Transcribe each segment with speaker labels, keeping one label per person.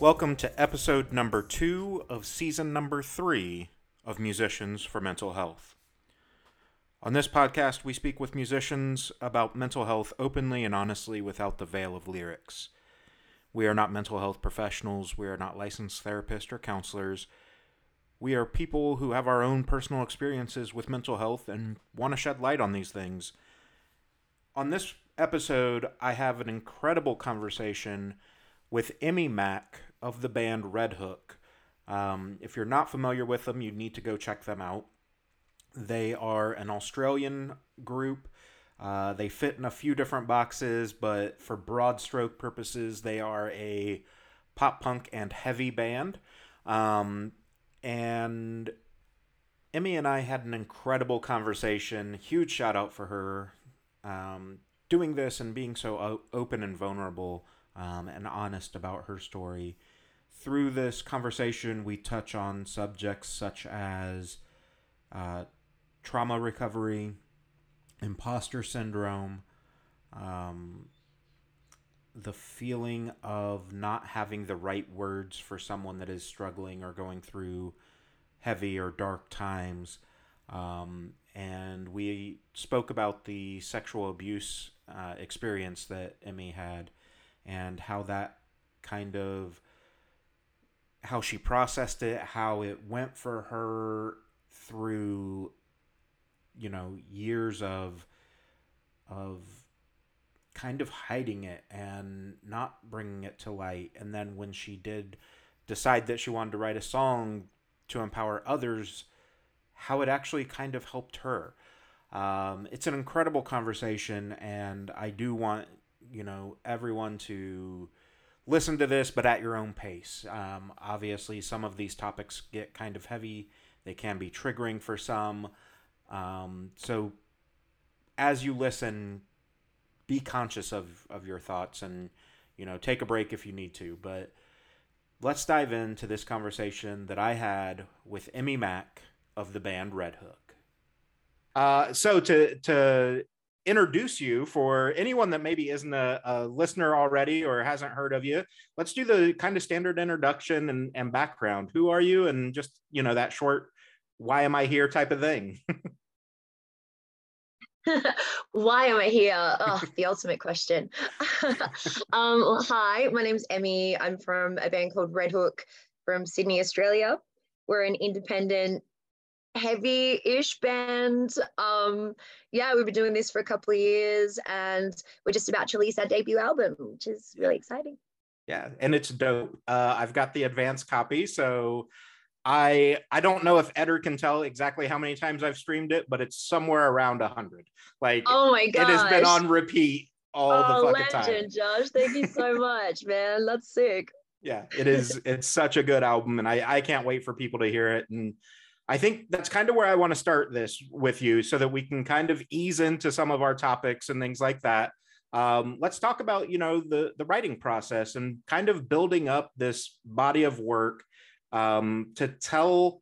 Speaker 1: Welcome to episode number two of season number three of Musicians for Mental Health. On this podcast, we speak with musicians about mental health openly and honestly without the veil of lyrics. We are not mental health professionals, we are not licensed therapists or counselors. We are people who have our own personal experiences with mental health and want to shed light on these things. On this episode, I have an incredible conversation with Emmy Mack of the band RedHook. Um, if you're not familiar with them, you need to go check them out. They are an Australian group. Uh, they fit in a few different boxes, but for broad stroke purposes, they are a pop punk and heavy band. Um, and Emmy and I had an incredible conversation. Huge shout out for her um, doing this and being so o- open and vulnerable um, and honest about her story. Through this conversation, we touch on subjects such as uh, trauma recovery, imposter syndrome, um, the feeling of not having the right words for someone that is struggling or going through heavy or dark times. Um, and we spoke about the sexual abuse uh, experience that Emmy had and how that kind of how she processed it, how it went for her through you know years of of kind of hiding it and not bringing it to light. And then when she did decide that she wanted to write a song to empower others how it actually kind of helped her. Um, it's an incredible conversation and i do want you know everyone to listen to this but at your own pace um, obviously some of these topics get kind of heavy they can be triggering for some um, so as you listen, be conscious of, of your thoughts and, you know, take a break if you need to. But let's dive into this conversation that I had with Emmy Mack of the band RedHook. Uh, so to to introduce you for anyone that maybe isn't a, a, listener already or hasn't heard of you, let's do the kind of standard introduction and, and background. Who are you? And just, you know, that short why am I here type of thing.
Speaker 2: Why am I here? Oh, the ultimate question. um, hi, my name's Emmy. I'm from a band called RedHook from Sydney, Australia. We're an independent, heavy-ish band. Um, yeah, we've been doing this for a couple of years, and we're just about to release our debut album, which is really exciting.
Speaker 1: Yeah, and it's dope. Uh, I've got the advance copy, so I I don't know if Eder can tell exactly how many times I've streamed it, but it's somewhere around a hundred. Like
Speaker 2: oh my god,
Speaker 1: it has been on repeat all oh, the fucking legend,
Speaker 2: time. Josh, thank you so much, man. That's sick.
Speaker 1: Yeah, it is. It's such a good album, and I I can't wait for people to hear it. And I think that's kind of where I want to start this with you, so that we can kind of ease into some of our topics and things like that. Um, let's talk about you know the the writing process and kind of building up this body of work um, to tell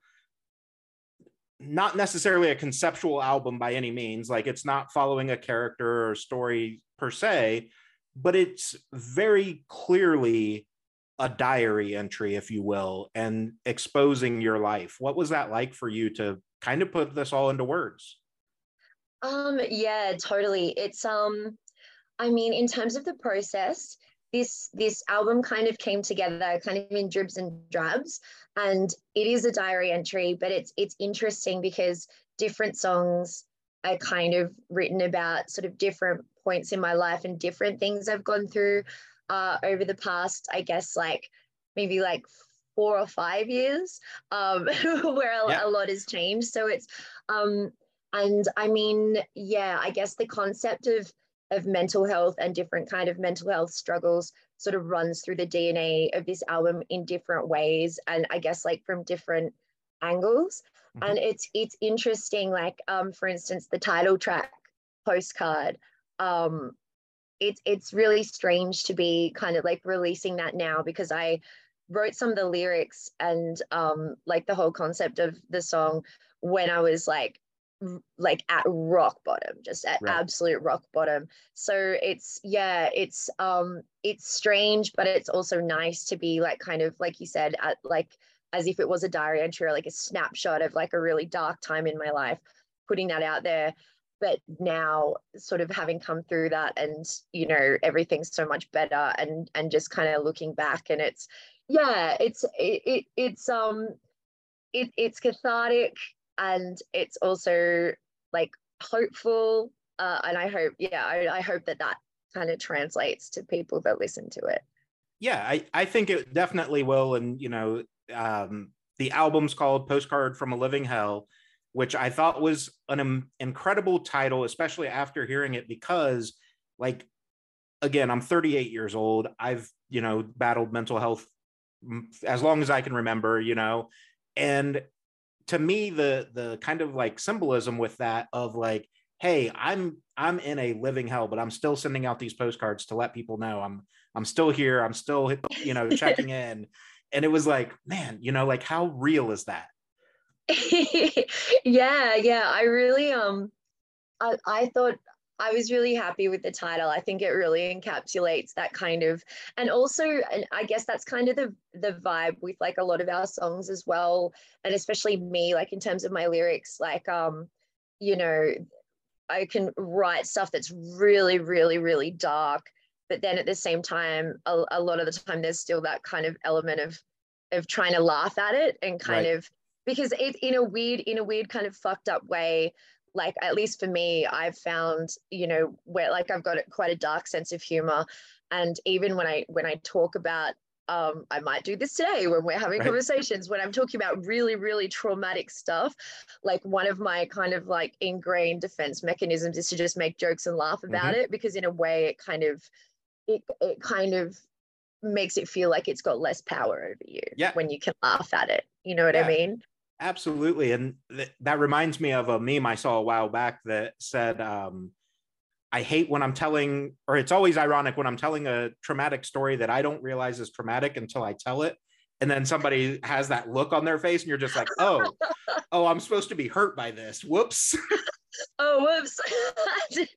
Speaker 1: not necessarily a conceptual album by any means like it's not following a character or story per se but it's very clearly a diary entry if you will and exposing your life. What was that like for you to kind of put this all into words?
Speaker 2: Um yeah totally. It's um i mean in terms of the process this this album kind of came together kind of in dribs and drabs and it is a diary entry but it's it's interesting because different songs are kind of written about sort of different points in my life and different things I've gone through uh, over the past I guess like maybe like four or five years um, where a, yeah. a lot has changed so it's um and I mean yeah I guess the concept of of mental health and different kind of mental health struggles sort of runs through the DNA of this album in different ways and I guess like from different angles mm-hmm. and it's it's interesting like um for instance the title track postcard um it's it's really strange to be kind of like releasing that now because I wrote some of the lyrics and um like the whole concept of the song when I was like like at rock bottom just at
Speaker 1: Right.
Speaker 2: absolute rock bottom so it's yeah it's um it's strange but it's also nice to be like kind of like you said at like as if it was a diary entry or like a snapshot of like a really dark time in my life putting that out there but now sort of having come through that and you know everything's so much better and and just kind of looking back and it's yeah it's it, it it's um it, it's cathartic and it's also like hopeful uh, and i hope yeah I, I hope that that kind of translates to people that listen to it.
Speaker 1: Yeah i i think it definitely will and you know um the album's called postcard from a living hell which i thought was an incredible title especially after hearing it because like again i'm 38 years old. I've you know battled mental health as long as i can remember you know? And to me the the kind of like symbolism with that of like hey i'm i'm in a living hell but i'm still sending out these postcards to let people know i'm i'm still here. I'm still you know checking in. And it was like man you know like how real is that
Speaker 2: yeah yeah i really um I, I thought I was really happy with the title. I think it really encapsulates that kind of, and also, and I guess that's kind of the the vibe with like a lot of our songs as well, and especially me, like in terms of my lyrics, like um, you know, I can write stuff that's really, really, really dark, but then at the same time, a, a lot of the time, there's still that kind of element of of trying to laugh at it and kind
Speaker 1: Right.
Speaker 2: of because it in a weird in a weird kind of fucked up way like at least for me i've found you know where like i've got quite a dark sense of humor and even when i when i talk about um, I might do this today when we're having
Speaker 1: Right.
Speaker 2: conversations when I'm talking about really, really traumatic stuff. Like one of my kind of like ingrained defense mechanisms is to just make jokes and laugh about it because in a way it kind of it it kind of makes it feel like it's got less power over you
Speaker 1: Yeah.
Speaker 2: when you can laugh at it. You know what
Speaker 1: Yeah.
Speaker 2: I mean?
Speaker 1: Absolutely. And th- that reminds me of a meme I saw a while back that said, um, I hate when I'm telling, or it's always ironic when I'm telling a traumatic story that I don't realize is traumatic until I tell it. And then somebody has that look on their face, and you're just like, oh, oh, I'm supposed to be hurt by this. Whoops.
Speaker 2: Oh, whoops.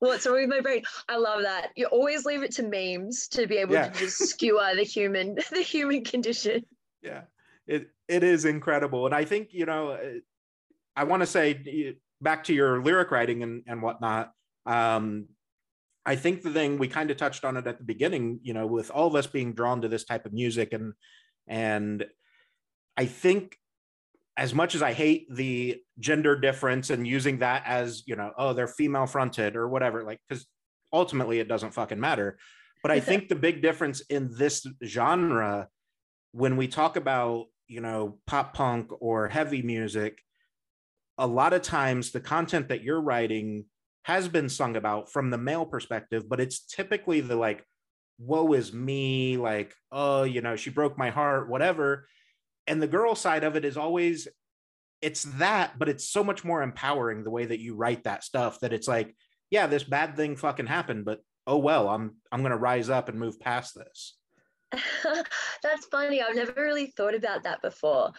Speaker 2: What's wrong with my brain? I love that. You always leave it to memes to be able
Speaker 1: Yeah.
Speaker 2: to just skewer the human, the human condition.
Speaker 1: yeah it it is incredible. And i think you know uh, i want to say back to your lyric writing and and whatnot um i think the thing we kind of touched on it at the beginning you know with all of us being drawn to this type of music and and i think as much as i hate the gender difference and using that as you know oh they're female fronted or whatever like because ultimately it doesn't fucking matter. But i think the big difference in this genre when we talk about you know pop punk or heavy music a lot of times the content that you're writing has been sung about from the male perspective but it's typically the like woe is me like oh you know she broke my heart whatever. And the girl side of it is always it's that but it's so much more empowering the way that you write that stuff that it's like yeah this bad thing fucking happened but oh well i'm i'm going to rise up and move past this
Speaker 2: That's funny. I've never really thought about that before.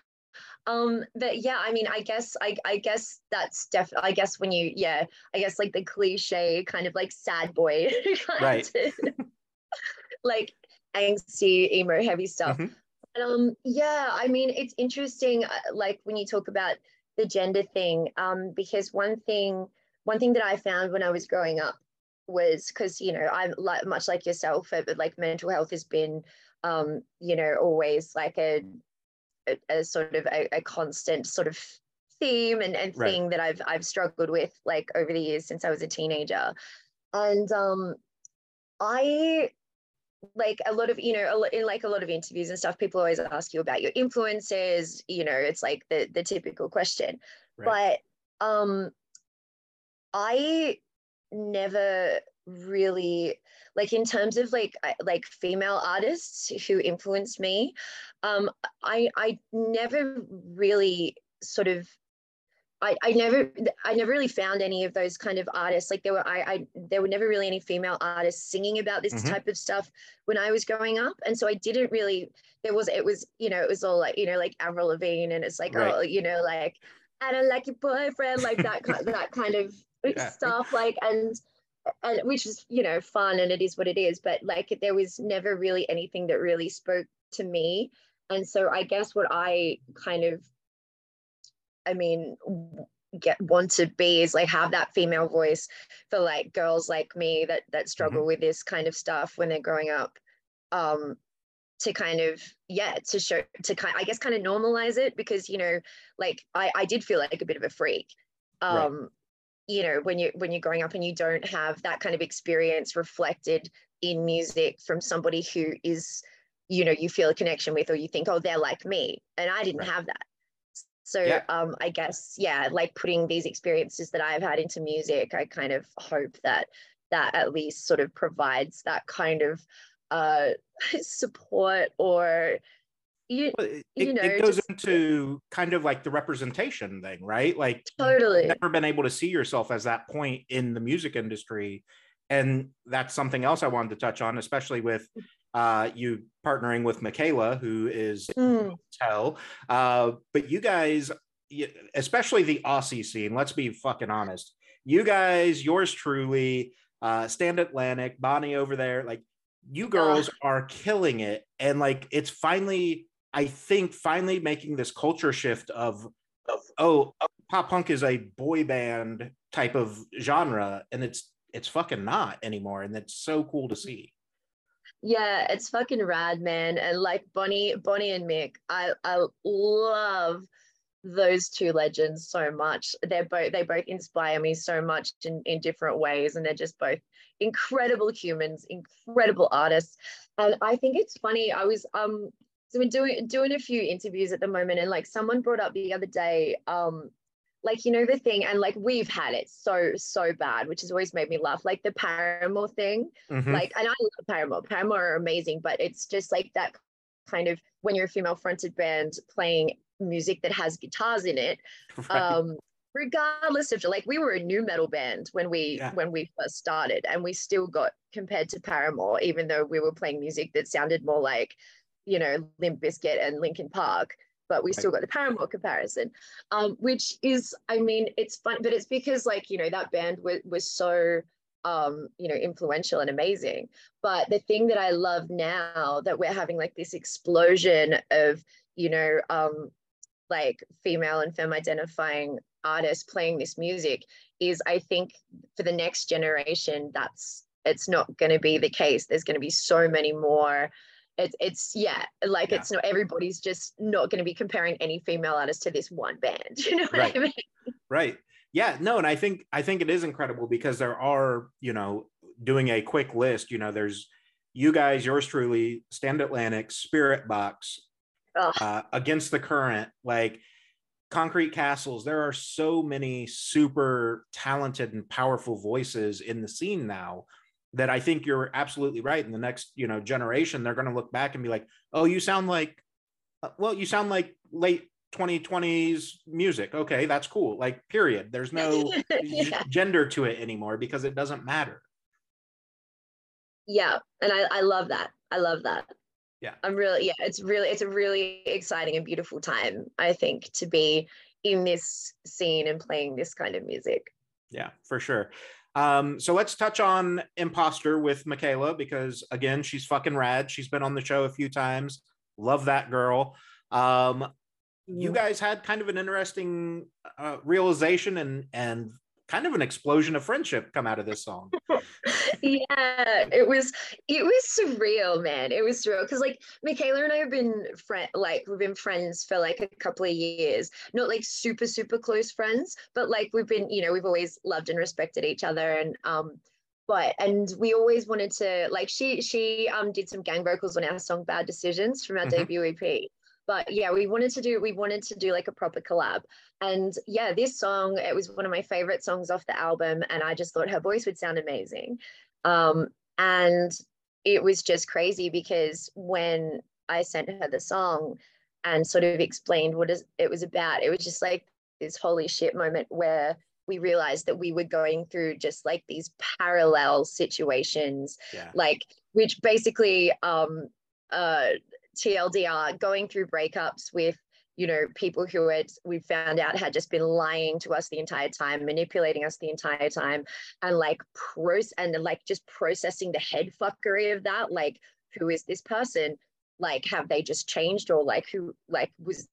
Speaker 2: Um, but yeah, I mean, I guess I I guess that's definitely I guess when you yeah, I guess like the cliche kind of like sad boy kind
Speaker 1: Right.
Speaker 2: of like angsty, emo, heavy stuff.
Speaker 1: Mhm.
Speaker 2: But, um, yeah, I mean, it's interesting, uh, like when you talk about the gender thing, um, because one thing, one thing that I found when I was growing up was because you know I'm like much like yourself, but like mental health has been, um, you know, always like a, a, a sort of a, a constant sort of theme and, and
Speaker 1: Right.
Speaker 2: thing that I've I've struggled with like over the years since I was a teenager, and um, I like a lot of you know in like a lot of interviews and stuff people always ask you about your influences you know it's like the the typical question
Speaker 1: Right.
Speaker 2: but um i never really like in terms of like like female artists who influenced me um i i never really sort of I, I never I never really found any of those kind of artists. Like there were I, I there were never really any female artists singing about this
Speaker 1: Mhm.
Speaker 2: type of stuff when I was growing up. And so I didn't really there was it was, you know, it was all like, you know, like Avril Lavigne and it's like,
Speaker 1: Right.
Speaker 2: oh, you know, like I don't like your boyfriend, like that that kind of yeah. stuff, like and and which is you know fun and it is what it is, but like there was never really anything that really spoke to me, and so I guess what I kind of, I mean, get want to be is like have that female voice for like girls like me that that struggle mm-hmm. with this kind of stuff when they're growing up um to kind of yeah to show to kind i guess kind of normalize it because you know like i i did feel like a bit of a freak um right. You know when you when you're growing up and you don't have that kind of experience reflected in music from somebody who is you know you feel a connection with or you think oh they're like me and i didn't right. have that so yeah. um i guess yeah like putting these experiences that i've had into music i kind of hope that that at least sort of provides that kind of uh, support or you, well, it, you know
Speaker 1: it goes just, into kind of like the representation thing right? Like
Speaker 2: totally.
Speaker 1: never been able to see yourself as that point in the music industry and that's something else i wanted to touch on especially with uh, you partnering with Mikaila who is mm. tell uh, but you guys especially the aussie scene let's be fucking honest. You guys yours truly uh, stand atlantic bonnie over there like you girls are killing it and like it's finally i think finally making this culture shift of, of oh pop punk is a boy band type of genre and it's it's fucking not anymore and it's so cool to see
Speaker 2: yeah it's fucking rad man and like bonnie bonnie and mick i i love those two legends so much they're both they both inspire me so much in, in different ways and they're just both incredible humans, incredible artists. And I think it's funny. I was um so we're doing doing a few interviews at the moment, and like someone brought up the other day, um, like you know the thing, and like we've had it so so bad, which has always made me laugh. Like the Paramore thing, mm-hmm. like and I love Paramore. Paramore are amazing, but it's just like that kind of when you're a female fronted band playing music that has guitars in it. Right. Um, regardless of like we were a nu metal band when we yeah. when we first started and we still got compared to Paramore even though we were playing music that sounded more like you know Limp Bizkit and Linkin Park but we still got the Paramore comparison um, which is I mean it's fun but it's because like you know that band was, was so um, you know influential and amazing but the thing that I love now that we're having like this explosion of you know um, like female and femme identifying artists playing this music is I think for the next generation, that's it's not going to be the case. There's going to be so many more. It's it's yeah, like yeah. it's not everybody's just not going to be comparing any female artist to this one band. You know what
Speaker 1: right.
Speaker 2: I mean?
Speaker 1: Right. Yeah. No, and I think I think it is incredible because there are you know doing a quick list. You know, there's you guys, yours truly, Stand Atlantic, Spiritbox, uh, Against the Current, like concrete castles there are so many super talented and powerful voices in the scene now that i think you're absolutely right. In the next you know generation they're going to look back and be like oh you sound like uh, well you sound like late 2020s music. Okay that's cool. Like period. There's no yeah. gender to it anymore because it doesn't matter.
Speaker 2: Yeah and I, I love that. I love that.
Speaker 1: Yeah.
Speaker 2: I'm really yeah it's really it's a really exciting and beautiful time i think to be in this scene and playing this kind of music.
Speaker 1: Yeah for sure um, so let's touch on imposter with Mikaila because again she's fucking rad. She's been on the show a few times. Love that girl. Um, you guys had kind of an interesting uh, realization and and kind of an explosion of friendship come out of this song.
Speaker 2: yeah, it was it was surreal, man. It was surreal because like Mikaila and I have been friend like we've been friends for like a couple of years. Not like super super close friends, but like we've been you know we've always loved and respected each other and um but and we always wanted to like she she um did some gang vocals on our song Bad Decisions from our mm-hmm. debut EP but yeah we wanted to do we wanted to do like a proper collab and yeah this song it was one of my favorite songs off the album and i just thought her voice would sound amazing um, and it was just crazy because when i sent her the song and sort of explained what it was about it was just like this holy shit moment where we realized that we were going through just like these parallel situations yeah. like which basically um uh TLDR, going through breakups with you know people who had we found out had just been lying to us the entire time manipulating us the entire time and like pros and like just processing the head fuckery of that like who is this person like have they just changed or like who like was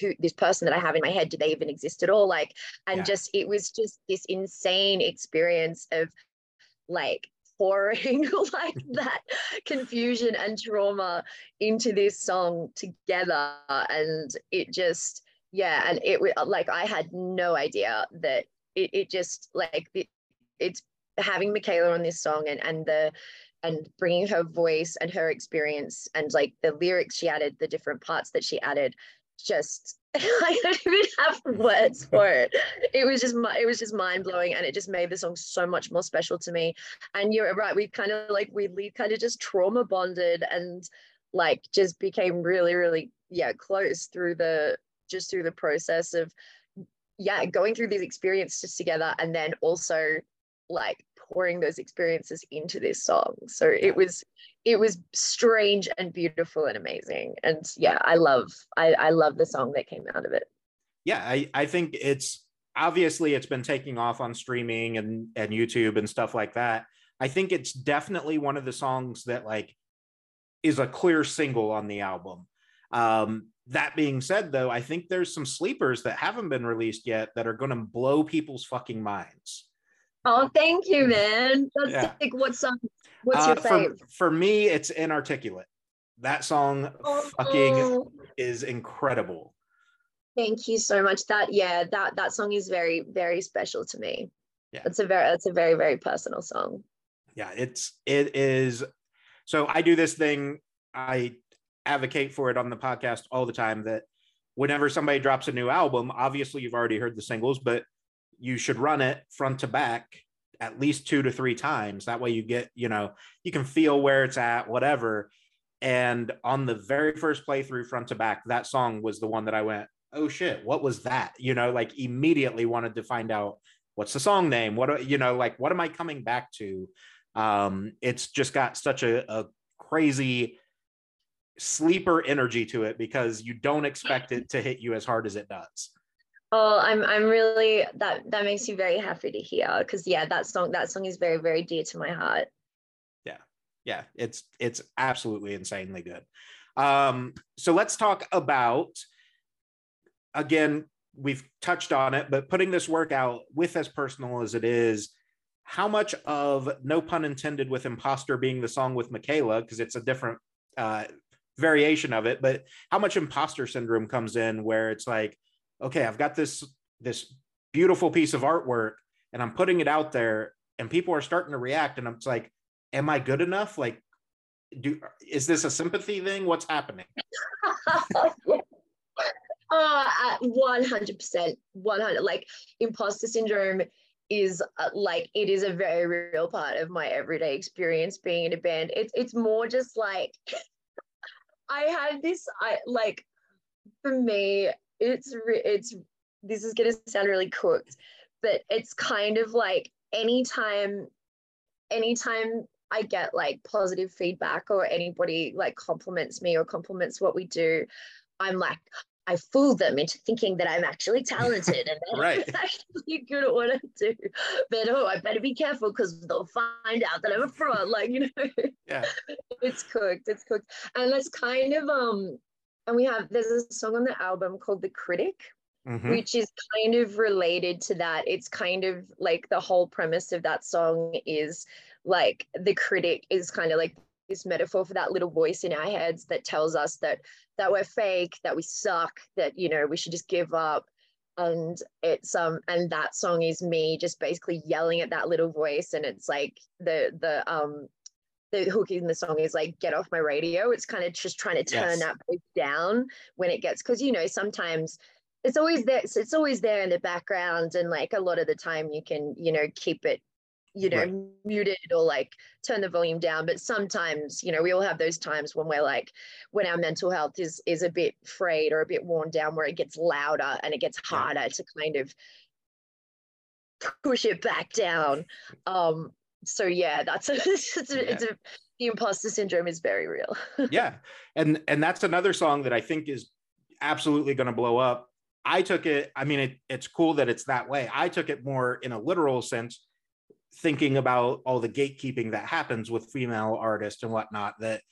Speaker 2: who this person that I have in my head, do they even exist at all? Like, and yeah. just it was just this insane experience of like pouring like that confusion and trauma into this song together. And it just, yeah, and it was like I had no idea that it, it just like it, it's having Mikaila on this song and and the and bringing her voice and her experience and like the lyrics she added, the different parts that she added, just I don't even have words for it. It was just it was just mind blowing, and it just made the song so much more special to me. And you're right, we kind of like we kind of just trauma bonded and like just became really really yeah close through the just through the process of yeah going through these experiences together, and then also like pouring those experiences into this song. So it was it was strange and beautiful and amazing. And yeah, I love I, I love the song that came out of it.
Speaker 1: Yeah, I, I think it's obviously it's been taking off on streaming and, and YouTube and stuff like that. I think it's definitely one of the songs that like is a clear single on the album. Um, that being said, though, I think there's some sleepers that haven't been released yet that are going to blow people's fucking minds.
Speaker 2: Oh, thank you, man. That's yeah. like what song? What's uh, your
Speaker 1: favorite? For, for, me, it's Inarticulate. That song oh. fucking is incredible.
Speaker 2: Thank you so much. That yeah, that that song is very very special to me. Yeah. It's a very it's a very very personal song.
Speaker 1: Yeah, it's it is so I do this thing I advocate for it on the podcast all the time that whenever somebody drops a new album, obviously you've already heard the singles, but you should run it front to back at least two to three times. That way you get, you know, you can feel where it's at, whatever. And on the very first playthrough front to back, that song was the one that I went, oh shit, what was that? You know, like immediately wanted to find out what's the song name? What, you know, like what am I coming back to? Um, it's just got such a, a crazy sleeper energy to it because you don't expect it to hit you as hard as it does.
Speaker 2: Oh, I'm I'm really that that makes me very happy to hear because yeah, that song that song is very very dear to my heart.
Speaker 1: Yeah, yeah, it's it's absolutely insanely good. Um, so let's talk about again. We've touched on it, but putting this work out with as personal as it is, how much of no pun intended with imposter being the song with Mikaila because it's a different uh, variation of it, but how much imposter syndrome comes in where it's like okay, I've got this this beautiful piece of artwork and I'm putting it out there and people are starting to react and I'm like, am I good enough? Like, do is this a sympathy thing? What's happening?
Speaker 2: uh, 100%, 100. Like imposter syndrome is uh, like it is a very real part of my everyday experience being in a band. It's it's more just like I had this I like for me it's it's this is going to sound really cooked but it's kind of like anytime anytime i get like positive feedback or anybody like compliments me or compliments what we do i'm like I fool them into thinking that I'm actually talented and that right. I'm actually good at what I do. But oh, I better be careful because they'll find out that I'm a fraud. Like, you know, yeah. it's cooked. It's cooked. And that's kind of um and we have there's a song on the album called the critic mm-hmm. which is kind of related to that. It's kind of like the whole premise of that song is like the critic is kind of like this metaphor for that little voice in our heads that tells us that that we're fake that we suck that you know we should just give up. And it's um and that song is me just basically yelling at that little voice. And it's like the the um the hook in the song is like get off my radio it's kind of just trying to turn yes. that voice down when it gets because you know sometimes it's always there so it's always there in the background and like a lot of the time you can you know keep it you know right. muted or like turn the volume down but sometimes you know we all have those times when we're like when our mental health is is a bit frayed or a bit worn down where it gets louder and it gets harder yeah. to kind of push it back down um so yeah, that's a, it's, a, yeah. it's a the imposter syndrome is very real.
Speaker 1: yeah, and and that's another song that I think is absolutely going to blow up. I took it, I mean, it, it's cool that it's that way. I took it more in a literal sense, thinking about all the gatekeeping that happens with female artists and whatnot, that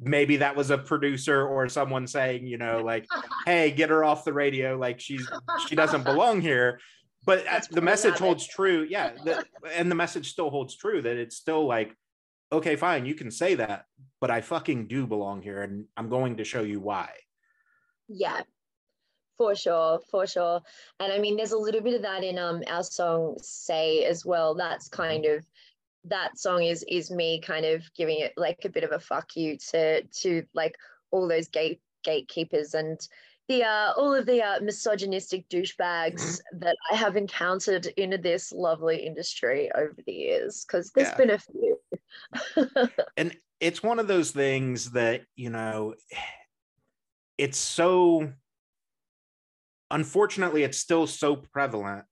Speaker 1: maybe that was a producer or someone saying, you know, like, hey, get her off the radio. Like she's, she doesn't belong here. But That's the message holds true. Yeah. The, and the message still holds true that it's still like, okay, fine, you can say that, but I fucking do belong here and I'm going to show you why.
Speaker 2: Yeah, for sure, for sure. And I mean, there's a little bit of that in um our song "Say" as well. That's kind of that song is is me kind of giving it like a bit of a fuck you to to like all those gate gatekeepers and the uh, all of the uh, misogynistic douchebags mm-hmm. that I have encountered in this lovely industry over the years, because there's yeah. been a few.
Speaker 1: and it's one of those things that you know it's so unfortunately it's still so prevalent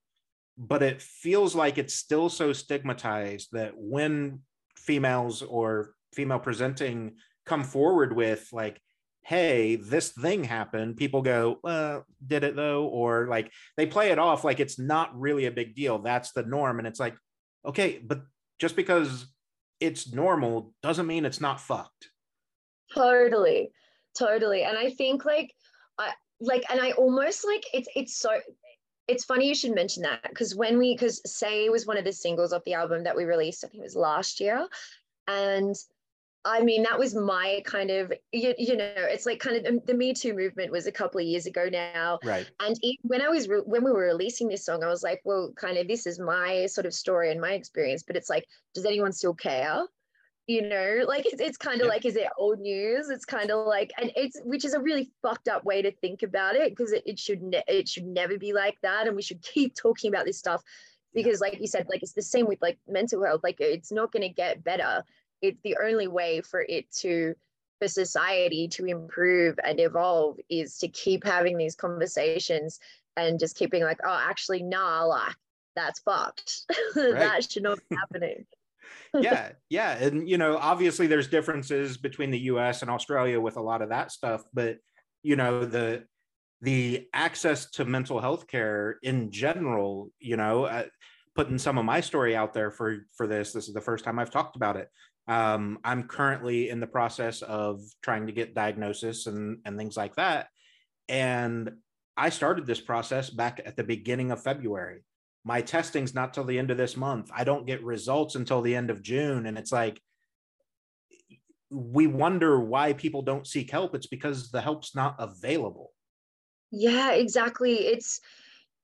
Speaker 1: but it feels like it's still so stigmatized that when females or female presenting come forward with like hey this thing happened. People go well did it though? Or like they play it off like it's not really a big deal. That's the norm. And it's like okay but just because it's normal doesn't mean it's not fucked.
Speaker 2: Totally. Totally. And i think like i like and i almost like it's it's so it's funny you should mention that because when we because say was one of the singles off the album that we released i think it was last year. And I mean, that was my kind of, you, you know, it's like kind of the Me Too movement was a couple of years ago now.
Speaker 1: Right.
Speaker 2: And it, when I was, re- when we were releasing this song, I was like, well, kind of, this is my sort of story and my experience, but it's like, does anyone still care? You know, like it's, it's kind of yeah. like, is it old news? It's kind of like, and it's, which is a really fucked up way to think about it because it, it should, ne- it should never be like that. And we should keep talking about this stuff because like you said, like it's the same with like mental health, like it's not going to get better it's the only way for it to for society to improve and evolve is to keep having these conversations and just keeping like oh actually nah like that's fucked. Right. that should not be happening.
Speaker 1: Yeah yeah and you know obviously there's differences between the us and australia with a lot of that stuff but you know the the access to mental health care in general you know uh, putting some of my story out there for for this this is the first time i've talked about it um, I'm currently in the process of trying to get diagnosis and, and things like that. And I started this process back at the beginning of February. My testing's not till the end of this month. I don't get results until the end of June. And it's like, we wonder why people don't seek help. It's because the help's not available.
Speaker 2: Yeah, exactly. It's,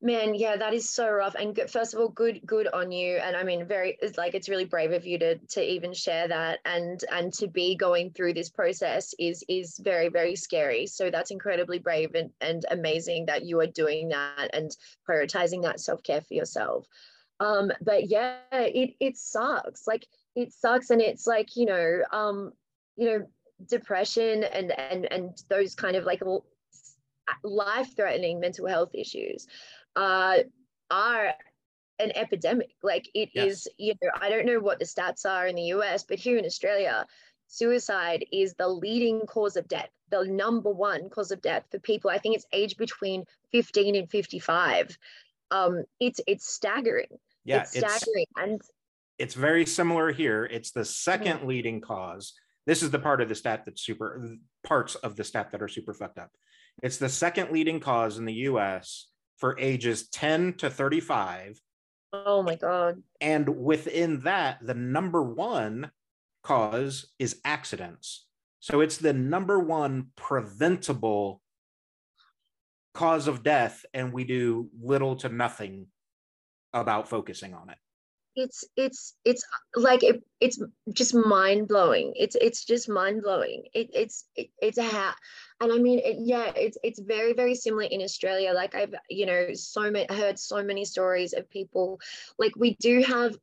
Speaker 2: Man, yeah, that is so rough. And good, first of all, good, good on you. And I mean, very, it's like it's really brave of you to to even share that, and and to be going through this process is is very very scary. So that's incredibly brave and and amazing that you are doing that and prioritizing that self care for yourself. Um, but yeah, it it sucks. Like it sucks, and it's like you know, um, you know, depression and and and those kind of like life threatening mental health issues uh, are an epidemic. Like it yes. is, you know, I don't know what the stats are in the US, but here in Australia, suicide is the leading cause of death, the number one cause of death for people. I think it's age between 15 and 55. Um, it's it's staggering.
Speaker 1: Yeah,
Speaker 2: it's staggering. It's, and
Speaker 1: it's very similar here. It's the 2nd mm-hmm. leading cause. This is the part of the stat that's super parts of the stat that are super fucked up. It's the second leading cause in the US for ages 10 to 35.
Speaker 2: Oh my God.
Speaker 1: And within that, the number one cause is accidents. So it's the number one preventable cause of death, and we do little to nothing about focusing on it
Speaker 2: it's it's it's like it, it's just mind blowing it's it's just mind blowing it, it's it, it's a hat and i mean it, yeah it's it's very very similar in australia. Like i've you know so many heard so many stories of people like we do have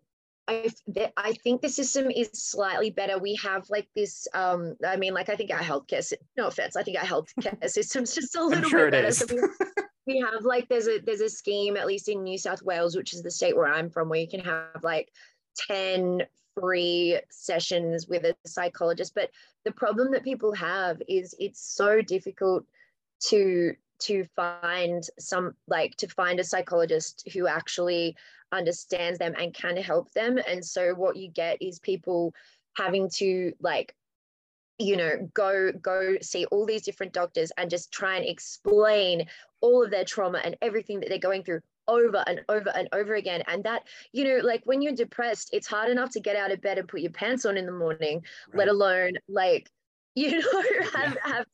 Speaker 2: I, I think the system is slightly better. We have like this. Um, I mean, like I think our healthcare. No offense, I think our healthcare system's just a little sure bit better. So we, we have like there's a there's a scheme at least in New South Wales, which is the state where I'm from, where you can have like ten free sessions with a psychologist. But the problem that people have is it's so difficult to to find some like to find a psychologist who actually understands them and can help them and so what you get is people having to like you know go go see all these different doctors and just try and explain all of their trauma and everything that they're going through over and over and over again and that you know like when you're depressed it's hard enough to get out of bed and put your pants on in the morning right. let alone like you know have, yeah. have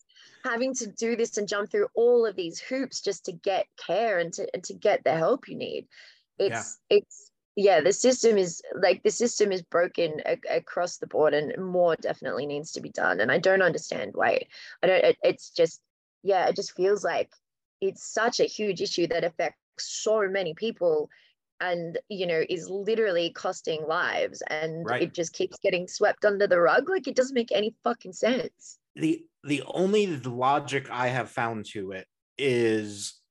Speaker 2: having to do this and jump through all of these hoops just to get care and to and to get the help you need it's yeah. it's yeah the system is like the system is broken a- across the board and more definitely needs to be done and i don't understand why i don't it, it's just yeah it just feels like it's such a huge issue that affects so many people and you know is literally costing lives and right. it just keeps getting swept under the rug like it doesn't make any fucking sense
Speaker 1: the the only logic i have found to it is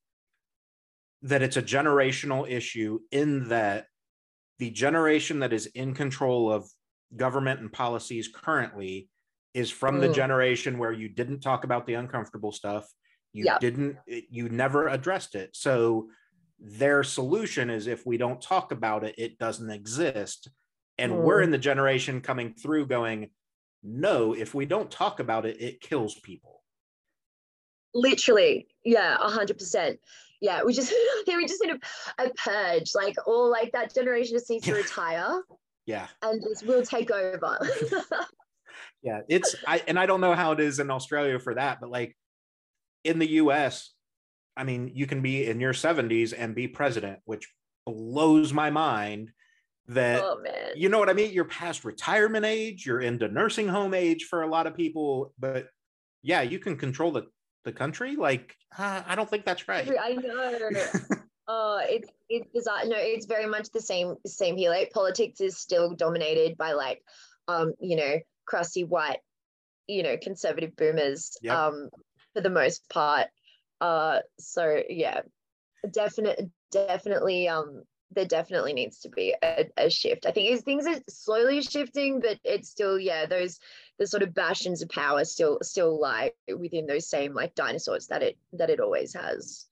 Speaker 1: that it's a generational issue in that the generation that is in control of government and policies currently is from mm. the generation where you didn't talk about the uncomfortable stuff you yep. didn't you never addressed it so their solution is if we don't talk about it it doesn't exist and mm. we're in the generation coming through going no if we don't talk about it it kills people
Speaker 2: literally yeah 100% yeah we just we just need a, a purge like all like that generation just needs to retire.
Speaker 1: Yeah.
Speaker 2: And just will take over.
Speaker 1: Yeah it's i and i don't know how it is in australia for that but like in the us I mean, you can be in your 70s and be president, which blows my mind that oh, you know what I mean? You're past retirement age, you're into nursing home age for a lot of people, but yeah, you can control the, the country. Like, uh, I don't think that's right.
Speaker 2: I know. oh, it's it's bizarre. No, it's very much the same same here. Like politics is still dominated by like um, you know, crusty white, you know, conservative boomers yep. um for the most part. Uh, so yeah, definite, definitely. Um, there definitely needs to be a, a shift. I think things are slowly shifting, but it's still yeah those the sort of bastions of power still still lie within those same like dinosaurs that it that it always has.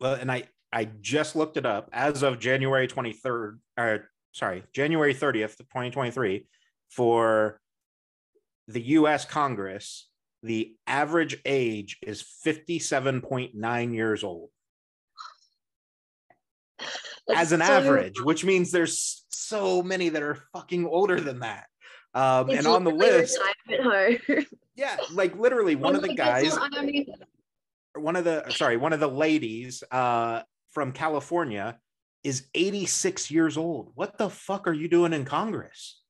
Speaker 1: Well, and I I just looked it up as of January 23rd, or sorry, January 30th, 2023, for the US Congress, the average age is 57.9 years old That's as an so average, which means there's so many that are fucking older than that. Um, and on the list, yeah, like literally one of the guys, one of the sorry, one of the ladies uh, from California is 86 years old. What the fuck are you doing in Congress?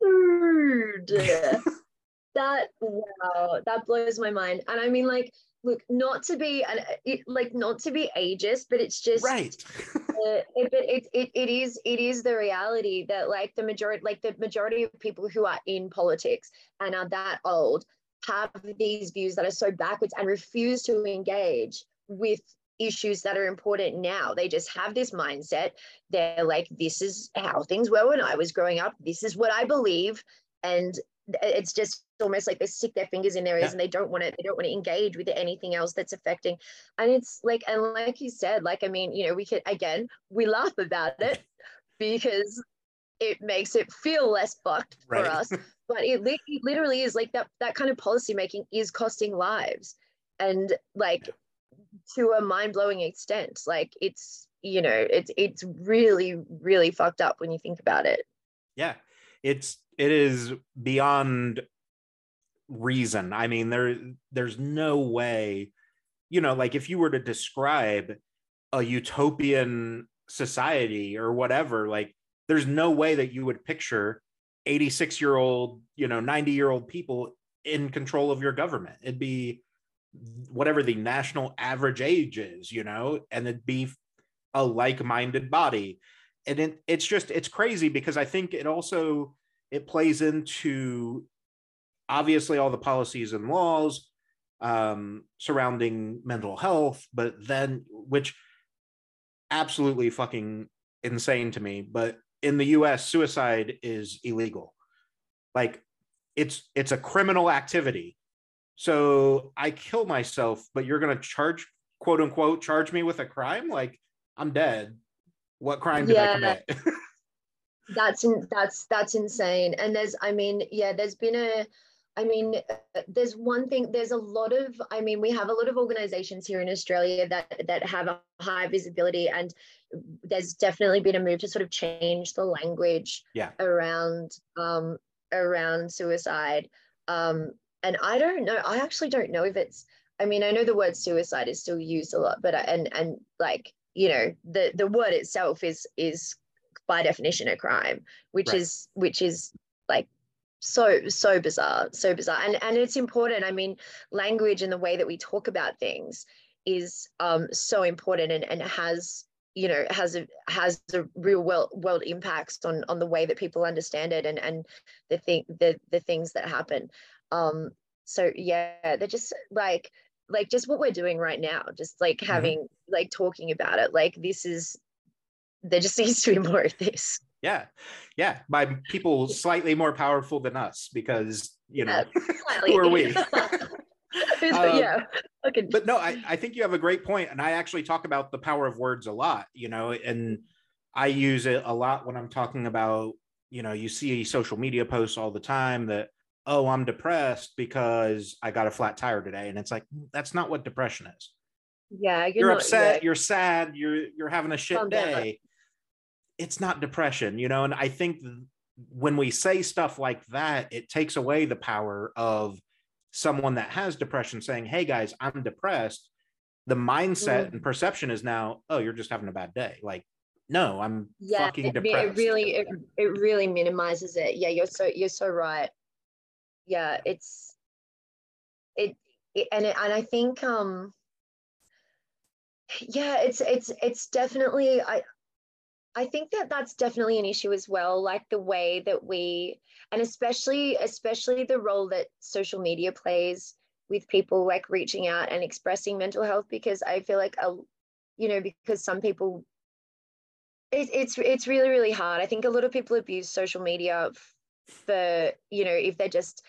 Speaker 2: that wow that blows my mind and i mean like look not to be and it, like not to be ageist but it's just
Speaker 1: right
Speaker 2: uh, it, it, it, it is it is the reality that like the majority like the majority of people who are in politics and are that old have these views that are so backwards and refuse to engage with issues that are important now. They just have this mindset. They're like, this is how things were when I was growing up. This is what I believe. And it's just almost like they stick their fingers in their ears yeah. and they don't want to they don't want to engage with anything else that's affecting and it's like and like you said like i mean you know we could again we laugh about it because it makes it feel less fucked right. for us but it, li- it, literally is like that that kind of policy making is costing lives and like to a mind-blowing extent like it's you know it's it's really really fucked up when you think about it
Speaker 1: yeah it's it is beyond reason. I mean, there there's no way, you know, like if you were to describe a utopian society or whatever, like there's no way that you would picture 86 year old, you know, 90 year old people in control of your government. It'd be whatever the national average age is, you know, and it'd be a like-minded body. And it, it's just it's crazy because I think it also it plays into obviously all the policies and laws um, surrounding mental health, but then which absolutely fucking insane to me. But in the U.S., suicide is illegal. Like it's it's a criminal activity. So I kill myself, but you're going to charge quote unquote charge me with a crime like i'm dead what crime did
Speaker 2: Yeah.
Speaker 1: i commit
Speaker 2: That's in, that's that's insane. And there's, I mean, yeah, there's been a, I mean, uh, there's one thing. There's a lot of, I mean, we have a lot of organisations here in Australia that that have a high visibility, and there's definitely been a move to sort of change the language
Speaker 1: Yeah.
Speaker 2: around um around suicide. Um, and I don't know. I actually don't know if it's. I mean, I know the word suicide is still used a lot, but I, and and like you know, the the word itself is is by definition a crime which
Speaker 1: Right.
Speaker 2: is which is like so so bizarre so bizarre. And and it's important. I mean language and the way that we talk about things is um so important and and has you know has a has a real world world impacts on on the way that people understand it and and the thing the the things that happen. Um so yeah they're just like like just what we're doing right now just like having like talking about it like this is there just needs to be more of this.
Speaker 1: Yeah. Yeah. By people slightly more powerful than us because you know
Speaker 2: Slightly.
Speaker 1: who are we? Um,
Speaker 2: yeah okay.
Speaker 1: but no I, I think you have a great point and i actually talk about the power of words a lot you know and i use it a lot when i'm talking about you know you see social media posts all the time that oh i'm depressed because i got a flat tire today. And it's like that's not what depression is.
Speaker 2: Yeah you're,
Speaker 1: you're,
Speaker 2: not,
Speaker 1: upset
Speaker 2: yeah,
Speaker 1: you're sad you're you're having a shit
Speaker 2: Calm down.
Speaker 1: day. It's not depression you know and i think when we say stuff like that it takes away the power of someone that has depression saying hey guys i'm depressed. The mindset
Speaker 2: Mm.
Speaker 1: and perception is now oh you're just having a bad day. Like no i'm
Speaker 2: yeah
Speaker 1: fucking
Speaker 2: it,
Speaker 1: depressed
Speaker 2: it really it, it really minimizes it. Yeah you're so you're so right yeah it's it, it and it, and i think um yeah it's it's it's definitely i i think that that's definitely an issue as well like the way that we and especially especially the role that social media plays with people like reaching out and expressing mental health because i feel like a you know because some people it, it's it's really really hard. I think a lot of people abuse social media for you know if they're just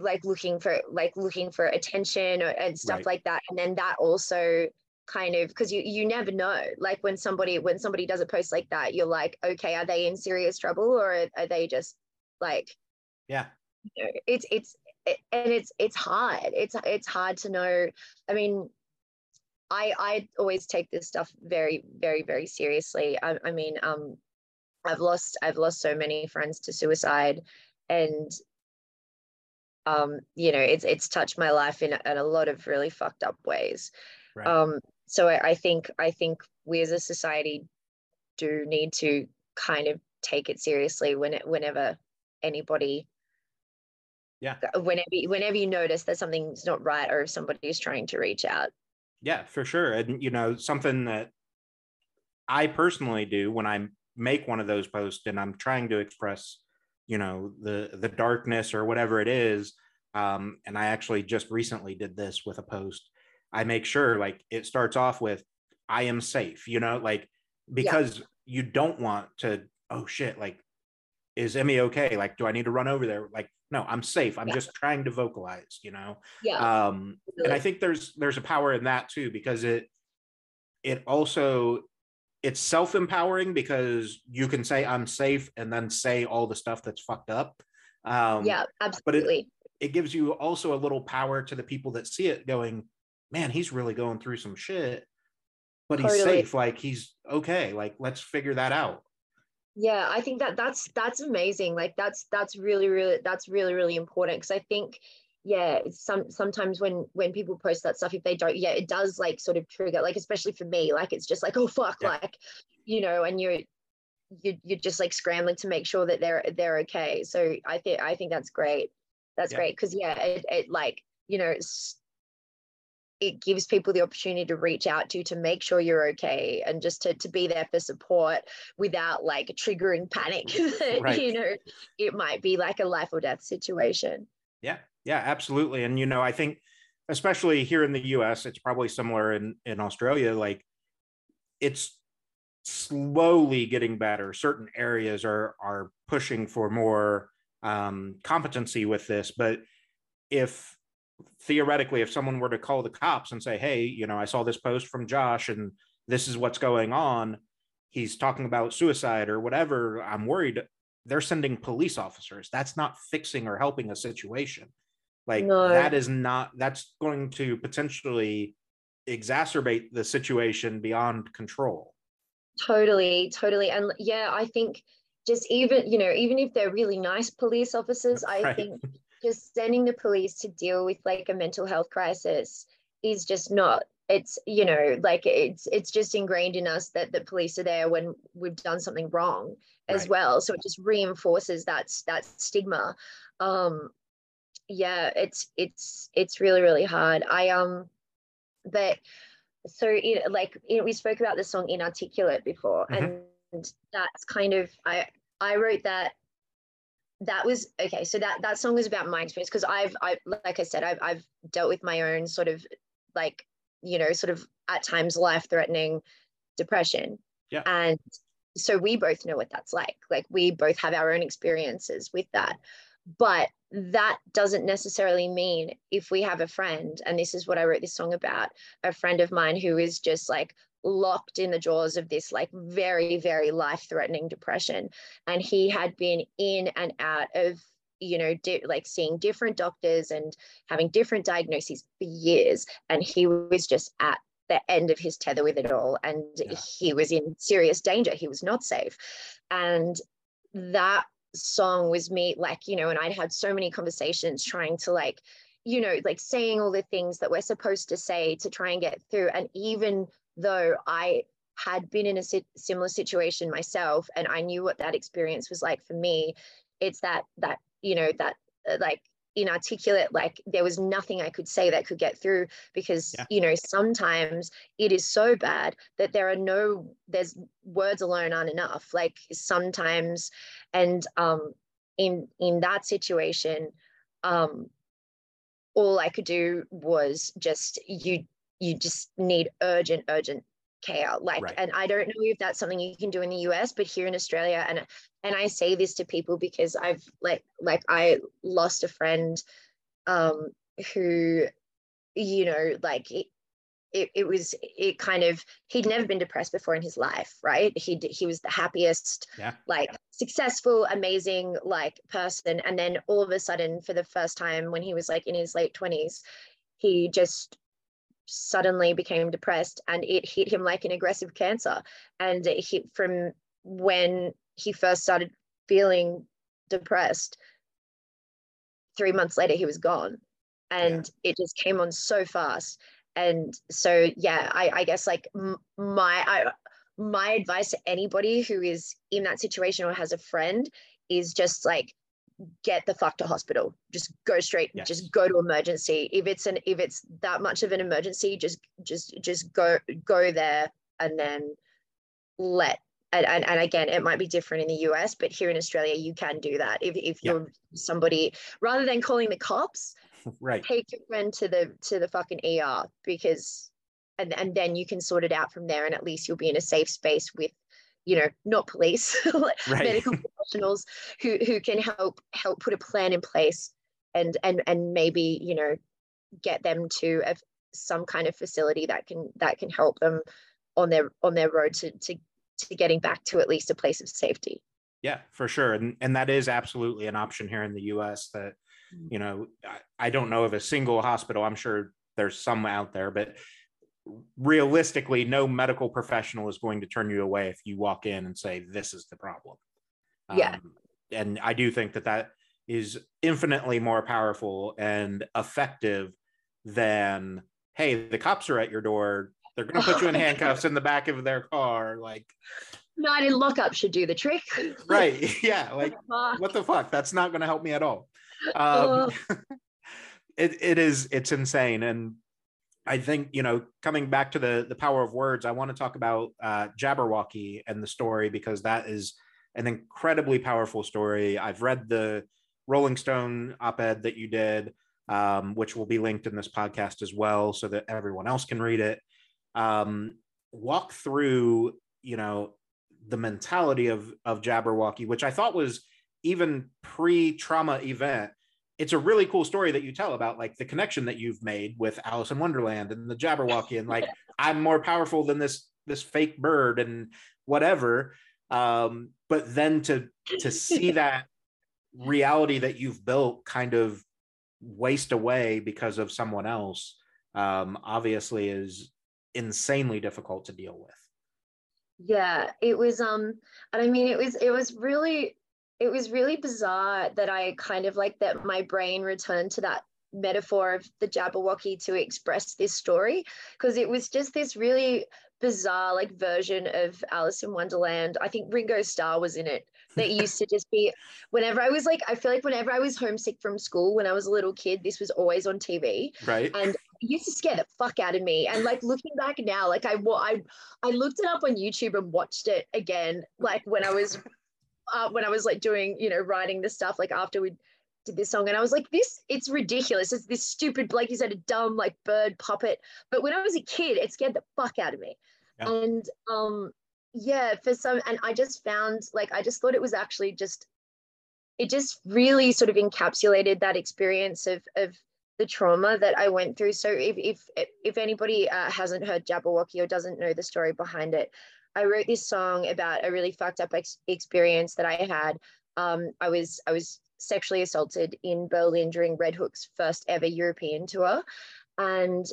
Speaker 2: like looking for like looking for attention or, and stuff
Speaker 1: Right.
Speaker 2: like that and then that also kind of because you you never know. Like when somebody when somebody does a post like that you're like okay are they in serious trouble or are, are they just like
Speaker 1: yeah.
Speaker 2: you know, it's it's it, and it's it's hard. It's it's hard to know. I mean i i always take this stuff very very very seriously. I, I mean um i've lost i've lost so many friends to suicide and um you know it's it's touched my life in, a- in a lot of really fucked up ways
Speaker 1: right
Speaker 2: um so I, I think i think we as a society do need to kind of take it seriously when it whenever anybody
Speaker 1: Yeah.
Speaker 2: whenever whenever you notice that something's not right or if somebody is trying to reach out
Speaker 1: Yeah, for sure. And you know, something that I personally do when I make one of those posts and I'm trying to express, you know, the the darkness or whatever it is. Um, and I actually just recently did this with a post. I make sure like it starts off with I am safe, you know, like because you don't want to, oh shit, like is Emmy okay? Like, do I need to run over there? Like, no, I'm safe. I'm
Speaker 2: Yeah.
Speaker 1: just trying to vocalize, you know
Speaker 2: yeah
Speaker 1: um and i think there's there's a power in that too because it it also it's self-empowering because you can say i'm safe and then say all the stuff that's fucked up. Um
Speaker 2: yeah absolutely But
Speaker 1: it gives you also a little power to the people that see it going man he's really going through some shit but he's
Speaker 2: Totally.
Speaker 1: safe. Like he's okay. Like let's figure that out.
Speaker 2: Yeah i think that that's that's amazing. Like that's that's really really that's really really important. Because i think yeah some sometimes when when people post that stuff if they don't yeah it does like sort of trigger like especially for me like it's just like oh fuck
Speaker 1: Yeah.
Speaker 2: like you know and you're you, you're just like scrambling to make sure that they're they're okay so i think i think that's great that's
Speaker 1: Yeah.
Speaker 2: great because yeah it, it like you know it gives people the opportunity to reach out to you to make sure you're okay and just to, to be there for support without like triggering panic that,
Speaker 1: Right.
Speaker 2: you know it might be like a life or death situation
Speaker 1: Yeah, yeah, absolutely. And you know, I think especially here in the US, it's probably similar in in Australia like it's slowly getting better. Certain areas are are pushing for more um competency with this, but if theoretically, if someone were to call the cops and say, "Hey, you know, I saw this post from Josh, and this is what's going on," he's talking about suicide or whatever. I'm worried. They're sending police officers. That's not fixing or helping a situation. Like no. that is not. That's going to potentially exacerbate the situation beyond control.
Speaker 2: Totally, totally, and yeah, I think just even you know even if they're really nice police officers, right. I think just sending the police to deal with like a mental health crisis is just not it's you know like it's it's just ingrained in us that the police are there when we've done something wrong as right. well so it just reinforces that that stigma um yeah it's it's it's really really hard. I um but so it like it, we spoke about the song inarticulate before mm-hmm. and that's kind of i i wrote that that was okay so that that song was about my experience because i've i like i said I've, I've dealt with my own sort of like you know sort of at times life threatening depression.
Speaker 1: Yeah.
Speaker 2: And so we both know what that's like. Like we both have our own experiences with that but that doesn't necessarily mean if we have a friend and this is what i wrote this song about a friend of mine who is just like locked in the jaws of this like very very life threatening depression. And he had been in and out of you know di- like seeing different doctors and having different diagnoses for years. And he was just at the end of his tether with it all and yeah. he was in serious danger. He was not safe. And that song was me like you know and i'd had so many conversations trying to like you know like saying all the things that we're supposed to say to try and get through and even though I had been in a similar situation myself and I knew what that experience was like for me, it's that, that, you know, that uh, like inarticulate, like there was nothing I could say that could get through because, yeah. you know, sometimes it is so bad that there are no, there's words alone aren't enough. Like sometimes, and um, in, in that situation, um, all I could do was just you you just need urgent, urgent care. Like, right. and I don't know if that's something you can do in the US, but here in Australia, and and I say this to people because I've like like I lost a friend um who, you know, like it, it, it was it kind of he'd never been depressed before in his life right he he was the happiest
Speaker 1: yeah.
Speaker 2: like successful amazing like person and then all of a sudden for the first time when he was like in his late 20s he just suddenly became depressed and it hit him like an aggressive cancer. And it hit from when he first started feeling depressed three months later he was gone. And yeah. it just came on so fast. And so yeah i, I guess like my I, my advice to anybody who is in that situation or has a friend is just like get the fuck to hospital. Just go straight yes. just go to emergency. If it's an if it's that much of an emergency just just just go go there and then let and, and, and again it might be different in the us but here in australia you can do that. If, if you're somebody rather than calling the cops
Speaker 1: right.
Speaker 2: take your friend to the to the fucking er because and and then you can sort it out from there and at least you'll be in a safe space with you know not police medical professionals who who can help help put a plan in place and and and maybe you know get them to a, some kind of facility that can that can help them on their on their road to to to getting back to at least a place of safety.
Speaker 1: Yeah for sure. And and that is absolutely an option here in the us that mm. you know I, I don't know of a single hospital i'm sure there's some out there but realistically, no medical professional is going to turn you away if you walk in and say, This is the problem.
Speaker 2: Yeah. Um,
Speaker 1: and I do think that that is infinitely more powerful and effective than, Hey, the cops are at your door. They're going to put you in handcuffs in the back of their car. Like,
Speaker 2: not in lockup should do the trick.
Speaker 1: right. Yeah. Like, what the fuck? That's not going to help me at all. Um, it, it is, it's insane. And I think you know, coming back to the the power of words, I want to talk about uh, Jabberwocky and the story because that is an incredibly powerful story. I've read the Rolling Stone op-ed that you did, um, which will be linked in this podcast as well, so that everyone else can read it. Um, walk through, you know, the mentality of of Jabberwocky, which I thought was even pre-trauma event it's a really cool story that you tell about like the connection that you've made with Alice in Wonderland and the Jabberwocky and like I'm more powerful than this this fake bird and whatever. Um, but then to to see that reality that you've built kind of waste away because of someone else um, obviously is insanely difficult to deal with
Speaker 2: yeah it was um and i mean it was it was really it was really bizarre that i kind of like that my brain returned to that metaphor of the jabberwocky to express this story because it was just this really bizarre like version of alice in wonderland i think ringo starr was in it that used to just be whenever I was like, I feel like whenever I was homesick from school when I was a little kid, this was always on TV.
Speaker 1: Right.
Speaker 2: And it used to scare the fuck out of me. And like looking back now, like I I I looked it up on YouTube and watched it again, like when I was uh, when I was like doing, you know, writing the stuff like after we did this song and I was like, this, it's ridiculous. It's this stupid, like you said, a dumb like bird puppet. But when I was a kid, it scared the fuck out of me. Yeah. And um yeah for some and i just found like i just thought it was actually just it just really sort of encapsulated that experience of of the trauma that i went through so if if if anybody uh, hasn't heard jabberwocky or doesn't know the story behind it i wrote this song about a really fucked up ex- experience that i had um, i was i was sexually assaulted in berlin during RedHook's first ever european tour and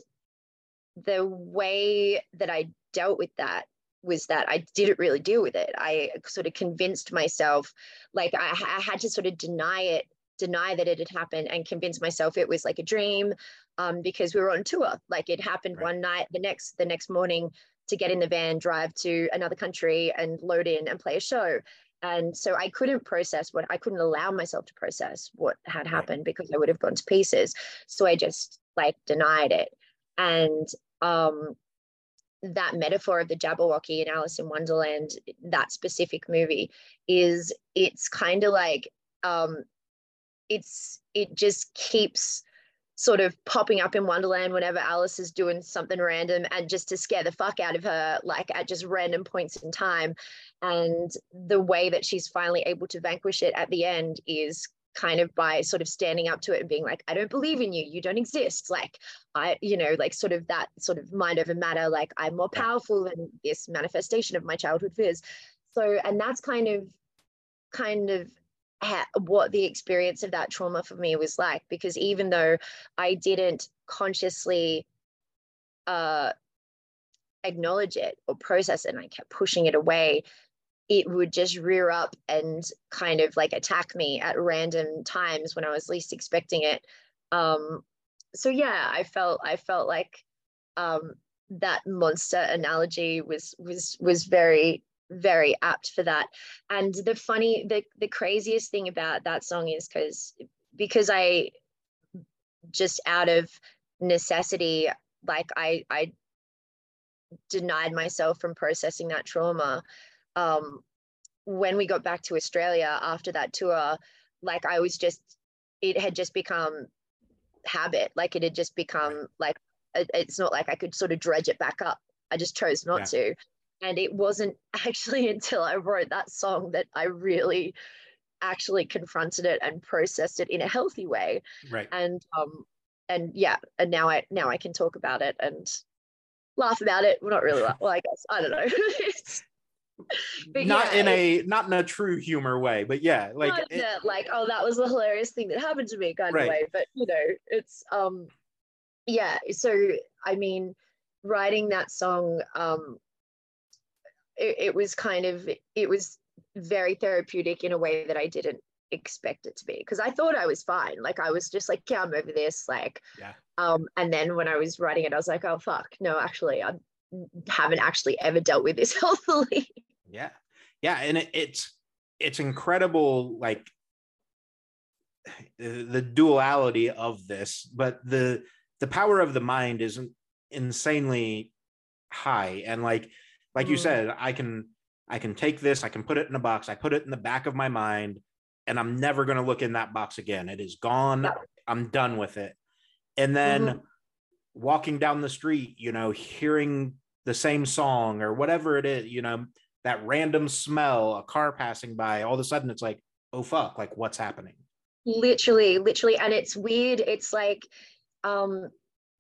Speaker 2: the way that i dealt with that was that I didn't really deal with it. I sort of convinced myself, like I, I, had to sort of deny it, deny that it had happened, and convince myself it was like a dream, um, because we were on tour. Like it happened right. one night. The next the next morning, to get in the van, drive to another country, and load in and play a show. And so I couldn't process what I couldn't allow myself to process what had happened because I would have gone to pieces. So I just like denied it. And um, that metaphor of the Jabberwocky and Alice in Wonderland, that specific movie, is it's kind of like um, it's it just keeps sort of popping up in Wonderland whenever Alice is doing something random and just to scare the fuck out of her, like at just random points in time. And the way that she's finally able to vanquish it at the end is kind of by sort of standing up to it and being like i don't believe in you. You don't exist. Like i you know like sort of that sort of mind over matter like i'm more powerful than this manifestation of my childhood fears. So and that's kind of kind of ha- what the experience of that trauma for me was like because even though i didn't consciously uh acknowledge it or process it and i kept pushing it away it would just rear up and kind of like attack me at random times when I was least expecting it. Um, so yeah, I felt I felt like um, that monster analogy was was was very very apt for that. And the funny the the craziest thing about that song is because because I just out of necessity like I I denied myself from processing that trauma um, when we got back to Australia after that tour, like I was just, it had just become habit. Like it had just become like, it's not like I could sort of dredge it back up. I just chose not yeah. to. And it wasn't actually until I wrote that song that I really actually confronted it and processed it in a healthy way.
Speaker 1: Right.
Speaker 2: And um and yeah, and now I now I can talk about it and laugh about it. Well, not really. Laugh. Well, I guess I don't know.
Speaker 1: but not yeah, in a not in a true humor way but yeah like
Speaker 2: it, like oh that was a hilarious thing that happened to me kind right. of way but you know it's um yeah so i mean writing that song um it, it was kind of it was very therapeutic in a way that i didn't expect it to be because i thought i was fine. Like i was just like yeah i'm over this like
Speaker 1: yeah.
Speaker 2: um and then when i was writing it i was like oh fuck. No actually i haven't actually ever dealt with this healthily.
Speaker 1: Yeah. Yeah and it, it's it's incredible like the duality of this but the the power of the mind is insanely high and like like mm. you said i can i can take this i can put it in a box i put it in the back of my mind and i'm never going to look in that box again it is gone yeah. i'm done with it and then mm-hmm. walking down the street you know hearing the same song or whatever it is you know that random smell, a car passing by, all of a sudden it's like, oh fuck, like what's happening?
Speaker 2: literally literally and it's weird it's like um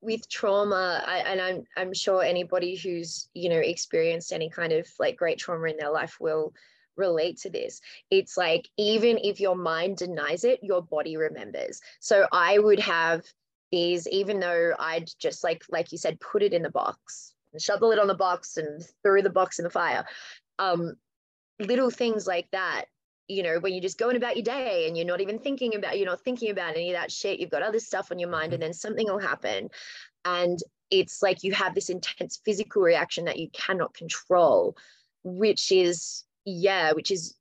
Speaker 2: with trauma I, and i'm i'm sure anybody who's you know experienced any kind of like great trauma in their life will relate to this. It's like even if your mind denies it your body remembers. So i would have these even though i'd just like like you said put it in the box and shut the lid on the box and threw the box in the fire. Um little things like that you know, when you're just going about your day and you're not even thinking about, you're not thinking about any of that shit, you've got other stuff on your mind, and mm-hmm. then something will happen. And it's like you have this intense physical reaction that you cannot control, which is, yeah, which is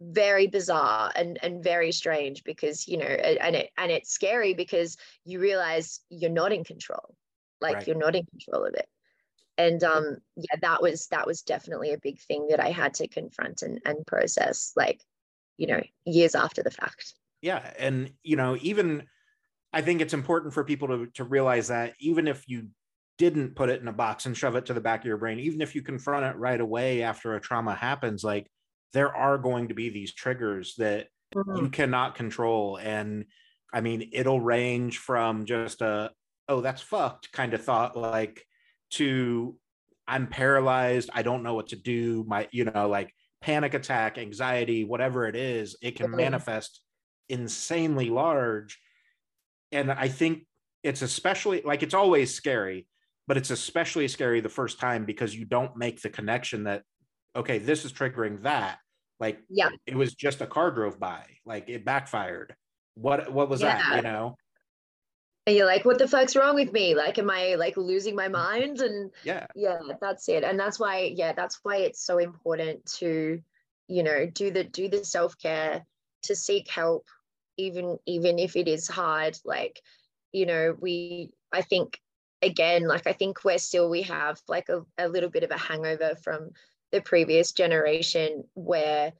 Speaker 2: very bizarre and and very strange because you know and it and it's scary because you realize you're not in control like right. you're not in control of it and um yeah that was that was definitely a big thing that i had to confront and, and process like you know years after the fact.
Speaker 1: Yeah and you know even i think it's important for people to to realize that even if you didn't put it in a box and shove it to the back of your brain even if you confront it right away after a trauma happens like there are going to be these triggers that mm-hmm. you cannot control. And i mean it'll range from just a oh that's fucked kind of thought like to I'm paralyzed, I don't know what to do, my, you know, like panic attack, anxiety, whatever it is, it can mm-hmm. manifest insanely large. And I think it's especially like it's always scary, but it's especially scary the first time because you don't make the connection that, okay, this is triggering that. Like,
Speaker 2: yeah,
Speaker 1: it was just a car drove by, like it backfired. What what was yeah. that? You know?
Speaker 2: And you're like what the fuck's wrong with me? Like am i like losing my mind? And
Speaker 1: yeah.
Speaker 2: yeah that's it. And that's why yeah that's why it's so important to you know do the do the self-care to seek help even even if it is hard. Like you know we i think again like i think we're still we have like a, a little bit of a hangover from the previous generation where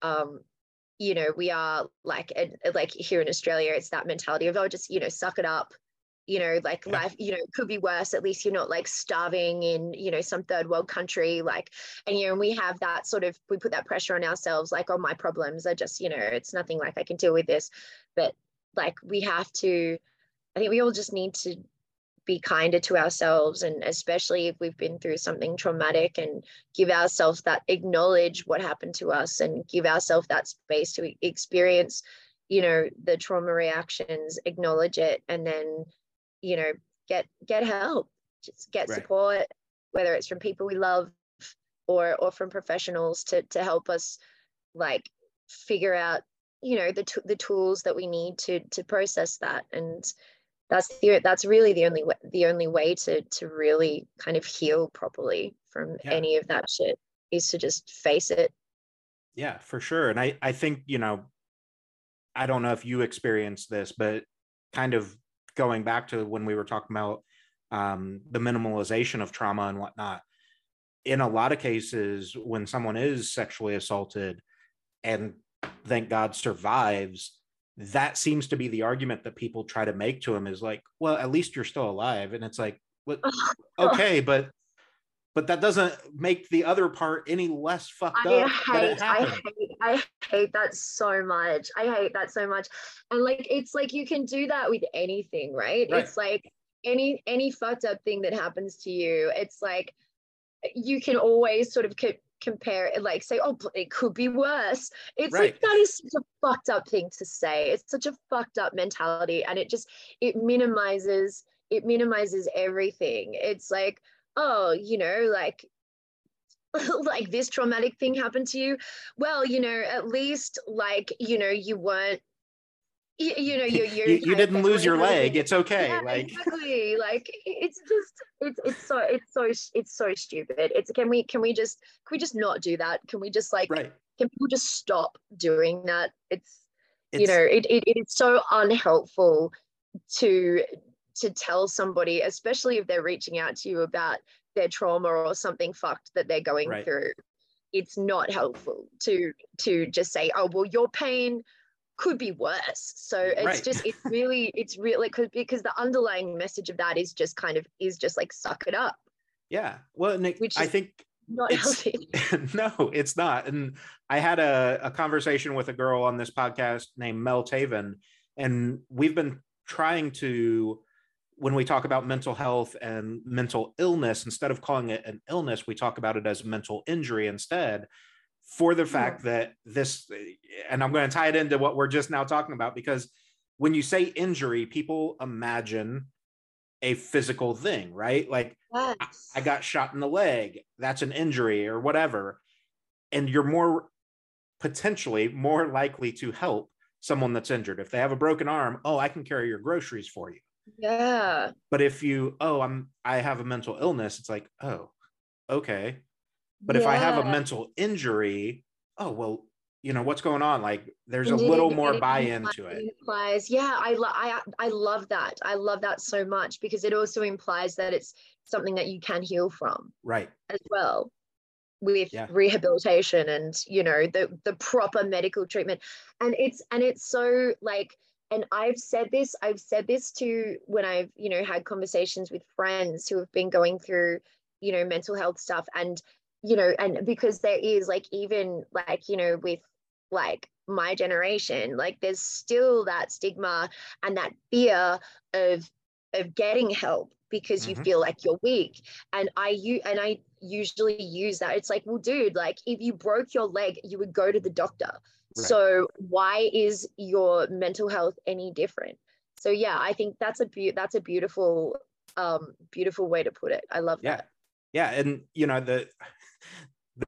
Speaker 2: um you know we are like like here in australia it's that mentality of oh just you know suck it up. You know like yeah. life you know could be worse. At least you're not like starving in you know some third world country like and you know and we have that sort of we put that pressure on ourselves like oh my problems are just you know it's nothing like i can deal with this. But like we have to i think we all just need to be kinder to ourselves and especially if we've been through something traumatic and give ourselves that acknowledge what happened to us and give ourselves that space to experience you know the trauma reactions acknowledge it and then you know get get help just get right. support whether it's from people we love or or from professionals to to help us like figure out you know the the tools that we need to to process that and that's the that's really the only way the only way to to really kind of heal properly from yeah. any of that shit is to just face it
Speaker 1: yeah for sure and i i think you know i don't know if you experienced this but kind of going back to when we were talking about um, the minimalization of trauma and whatnot in a lot of cases when someone is sexually assaulted and thank god survives that seems to be the argument that people try to make to him is like, well, at least you're still alive. And it's like, what? okay, but but that doesn't make the other part any less fucked I
Speaker 2: up. Hate, I hate, I hate that so much. I hate that so much. And like, it's like you can do that with anything, right? right. It's like any any fucked up thing that happens to you. It's like eh, you can always sort of compare it like say oh it could be worse. It's right. like that is such a fucked up thing to say. It's such a fucked up mentality and it just it minimizes it minimizes everything. It's like oh you know like like this traumatic thing happened to you. Well you know at least like you know you weren't you, you know you
Speaker 1: you, you didn't lose your leg. it's okay yeah, like
Speaker 2: exactly like it's just it's it's so it's so it's so stupid. It's can we can we just can we just not do that? Can we just like
Speaker 1: right.
Speaker 2: can people just stop doing that? It's, it's you know it, it, it is so unhelpful to to tell somebody especially if they're reaching out to you about their trauma or something fucked that they're going right. through. It's not helpful to to just say oh well your pain could be worse. So it's right. just it's really it's really because because the underlying message of that is just kind of is just like suck it up.
Speaker 1: Yeah. Well, Nick, Which I think
Speaker 2: not healthy.
Speaker 1: no, it's not. And I had a, a conversation with a girl on this podcast named Mel Taven, and we've been trying to when we talk about mental health and mental illness, instead of calling it an illness, we talk about it as mental injury instead, for the fact that this, and I'm going to tie it into what we're just now talking about, because when you say injury, people imagine a physical thing, right? Like yes. I, I got shot in the leg, that's an injury or whatever. And you're more potentially more likely to help someone that's injured. If they have a broken arm, oh, I can carry your groceries for you.
Speaker 2: Yeah.
Speaker 1: But if you, oh, I'm I have a mental illness, it's like, oh, okay. But yeah. if I have a mental injury, oh well, you know what's going on? Like there's a little more buy-in to it.
Speaker 2: implies yeah I, lo- I i love that. I love that so much because it also implies that it's something that you can heal from
Speaker 1: right.
Speaker 2: as well with yeah. rehabilitation and you know the the proper medical treatment. And it's and it's so like and i've said this i've said this to when i've you know had conversations with friends who have been going through you know mental health stuff and you know and because there is like even like you know with like my generation like there's still that stigma and that fear of of getting help because you mm-hmm. feel like you're weak. And i you and i usually use that. It's like well dude like if you broke your leg you would go to the doctor. Right. so why is your mental health any different? So yeah i think that's a be- that's a beautiful um beautiful way to put it. I love
Speaker 1: yeah.
Speaker 2: That
Speaker 1: yeah. And you know the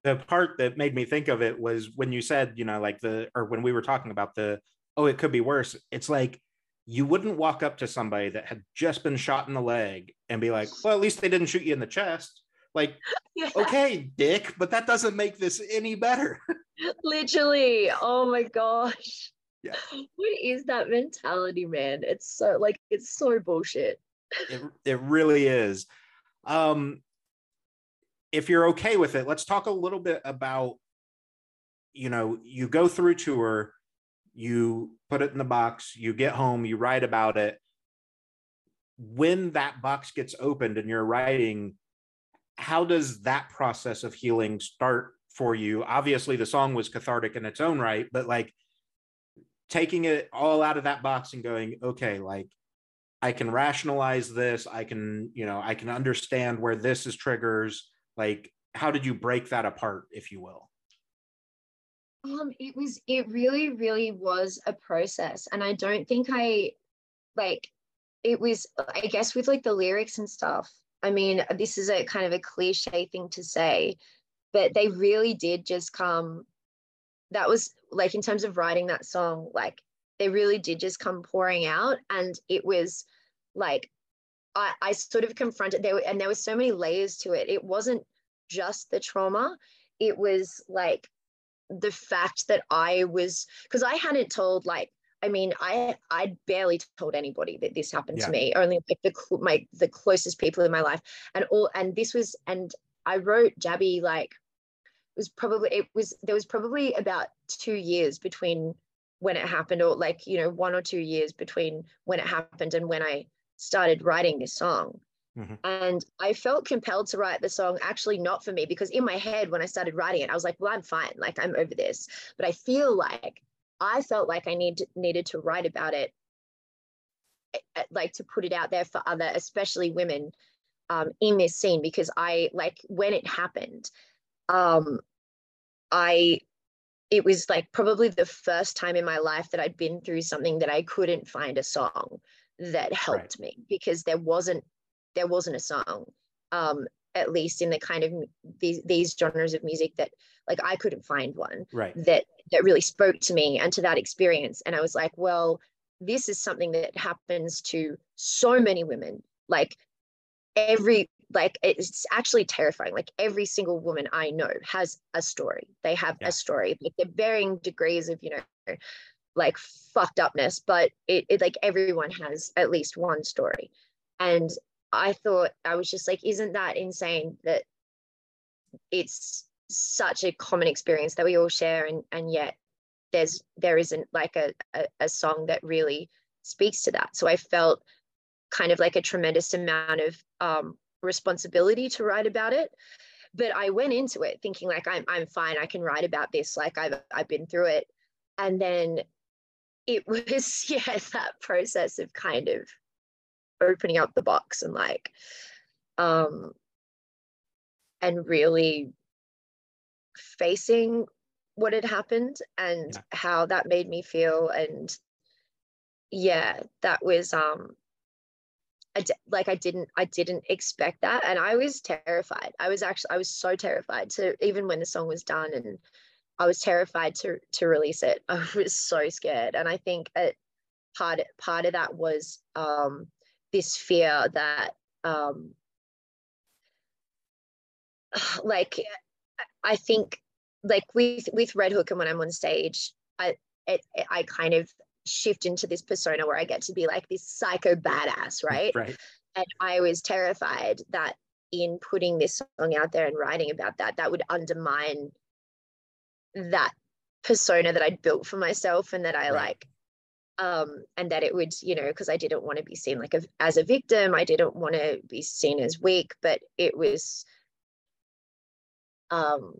Speaker 1: the part that made me think of it was when you said, you know, like the, or when we were talking about the, oh, it could be worse. It's like you wouldn't walk up to somebody that had just been shot in the leg and be like, well, at least they didn't shoot you in the chest. Like, yeah. okay, dick, but that doesn't make this any better.
Speaker 2: Literally. Oh my gosh. Yeah. What is that mentality, man? It's so like it's so bullshit.
Speaker 1: it, it really is. Um, if you're okay with it, let's talk a little bit about, you know, you go through tour, you put it in the box, you get home, you write about it. When that box gets opened and you're writing, how does that process of healing start for you? Obviously, the song was cathartic in its own right, but like taking it all out of that box and going, okay, like I can rationalize this. I can, you know, I can understand where this is triggers like how did you break that apart if you will?
Speaker 2: Um it was it really really was a process and i don't think i like it was i guess with like the lyrics and stuff i mean this is a kind of a cliche thing to say but they really did just come that was like in terms of writing that song like they really did just come pouring out and it was like I, I sort of confronted there and there were so many layers to it. It wasn't just the trauma. It was like the fact that I was because I hadn't told like I mean I I barely told anybody that this happened yeah. to me. Only like the my the closest people in my life and all and this was and I wrote Jabby like it was probably it was there was probably about two years between when it happened or like you know one or two years between when it happened and when I started writing this song. Mm-hmm. And I felt compelled to write the song, actually, not for me, because in my head, when I started writing it, I was like, well, I'm fine. Like, I'm over this. But I feel like I felt like I need to, needed to write about it, eh, eh, like to put it out there for other, especially women um, in this scene, because I, like, when it happened, um, I, it was like probably the first time in my life that I'd been through something that I couldn't find a song that helped right. me because there wasn't there wasn't a song um at least in the kind of these these genres of music that like I couldn't find one
Speaker 1: right.
Speaker 2: that that really spoke to me and to that experience and I was like well this is something that happens to so many women like every like it's actually terrifying like every single woman i know has a story they have yeah. a story like they're varying degrees of you know like fucked upness, but it, it like everyone has at least one story. And I thought I was just like, isn't that insane that it's such a common experience that we all share and and yet there's there isn't like a, a, a song that really speaks to that. So I felt kind of like a tremendous amount of um, responsibility to write about it but I went into it thinking like I'm I'm fine. I can write about this. Like I've I've been through it, and then it was yeah that process of kind of opening up the box and like um and really facing what had happened and yeah. how that made me feel. And yeah that was um I d- like I didn't I didn't expect that. And I was terrified. I was actually I was so terrified to even when the song was done and I was terrified to to release it I was so scared and I think it, part part of that was um this fear that um like I think like with with RedHook and when I'm on stage, I it, it, I kind of shift into this persona where I get to be like this psycho badass, right?
Speaker 1: Right.
Speaker 2: And I was terrified that in putting this song out there and writing about that, that would undermine that persona that I'd built for myself and that I right. like um and that it would you know because I didn't want to be seen like a, as a victim I didn't want to be seen as weak but it was um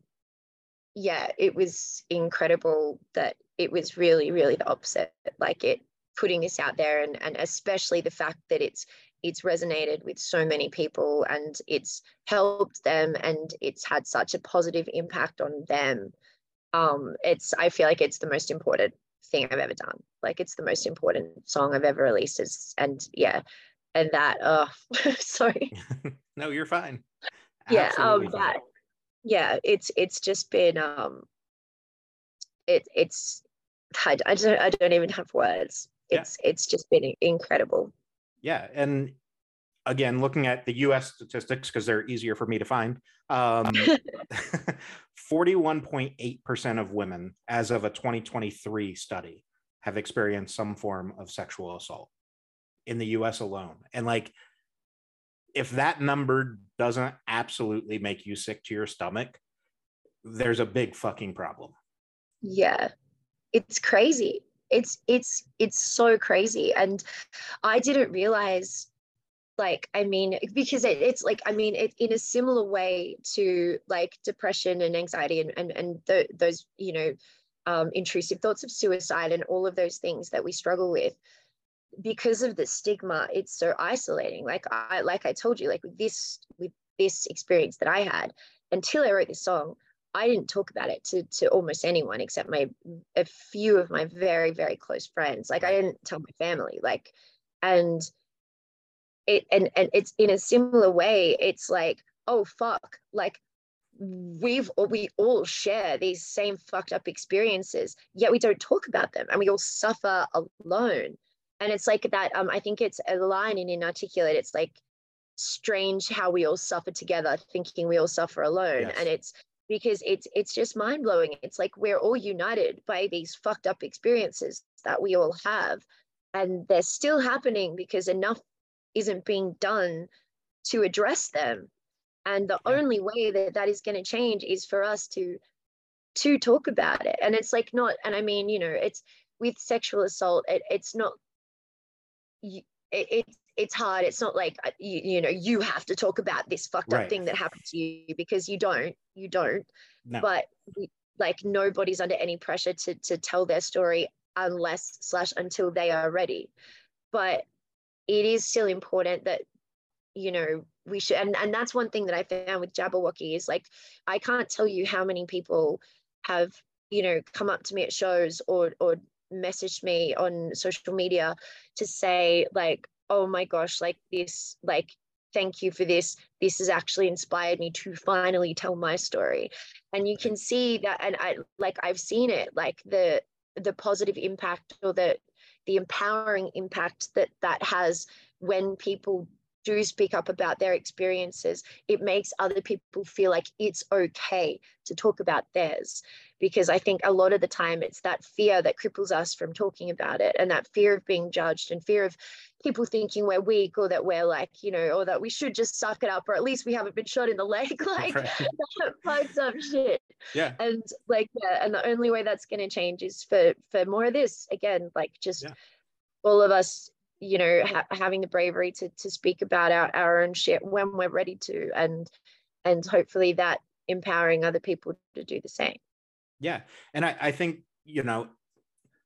Speaker 2: yeah, it was incredible that it was really, really the opposite. Like it putting this out there and, and especially the fact that it's it's resonated with so many people and it's helped them and it's had such a positive impact on them. Um, it's I feel like it's the most important thing I've ever done. Like it's the most important song I've ever released. Is, and yeah, and that oh sorry.
Speaker 1: no, you're fine.
Speaker 2: Yeah, um, that yeah, it's it's just been um, it it's I, I don't I don't even have words. It's yeah. it's just been incredible.
Speaker 1: Yeah, and again, looking at the U.S. statistics because they're easier for me to find, um, forty-one point eight percent of women, as of a 2023 study, have experienced some form of sexual assault in the U.S. alone, and like if that number doesn't absolutely make you sick to your stomach, there's a big fucking problem.
Speaker 2: Yeah. It's crazy. It's it's it's so crazy and I didn't realize like i mean because it, it's like i mean it, in a similar way to like depression and anxiety and and, and the, those you know um, intrusive thoughts of suicide and all of those things that we struggle with because of the stigma it's so isolating. Like i like i told you like with this with this experience that i had until i wrote this song i didn't talk about it to to almost anyone except my a few of my very very close friends. Like i didn't tell my family like and it and and it's in a similar way it's like oh fuck like we've we all share these same fucked up experiences yet we don't talk about them and we all suffer alone. And it's like that um i think it's a line in inarticulate it's like strange how we all suffer together thinking we all suffer alone. Yes. and it's because it's it's just mind blowing it's like we're all united by these fucked up experiences that we all have and they're still happening because enough isn't being done to address them and the yeah. only way that that is going to change is for us to to talk about it and it's like not and i mean you know it's with sexual assault it, it's not you, it, it's it's hard. It's not like uh, you, you know you have to talk about this fucked right. up thing that happened to you because you don't. You don't. No. But like nobody's under any pressure to to tell their story unless slash until they are ready. But it is still important that you know we should and, and that's one thing that i found with jabberwocky is like i can't tell you how many people have you know come up to me at shows or or messaged me on social media to say like oh my gosh like this like thank you for this. This has actually inspired me to finally tell my story. And you can see that and i like i've seen it like the the positive impact or the the empowering impact that that has when people do speak up about their experiences, it makes other people feel like it's okay to talk about theirs. Because I think a lot of the time it's that fear that cripples us from talking about it and that fear of being judged and fear of people thinking we're weak or that we're like, you know, or that we should just suck it up or at least we haven't been shot in the leg. Like right. that fucked up shit.
Speaker 1: Yeah.
Speaker 2: And like, yeah, and the only way that's going to change is for for more of this again, like just yeah. all of us you know ha- having the bravery to to speak about our, our own shit when we're ready to and and hopefully that empowering other people to do the same
Speaker 1: yeah and i, I think you know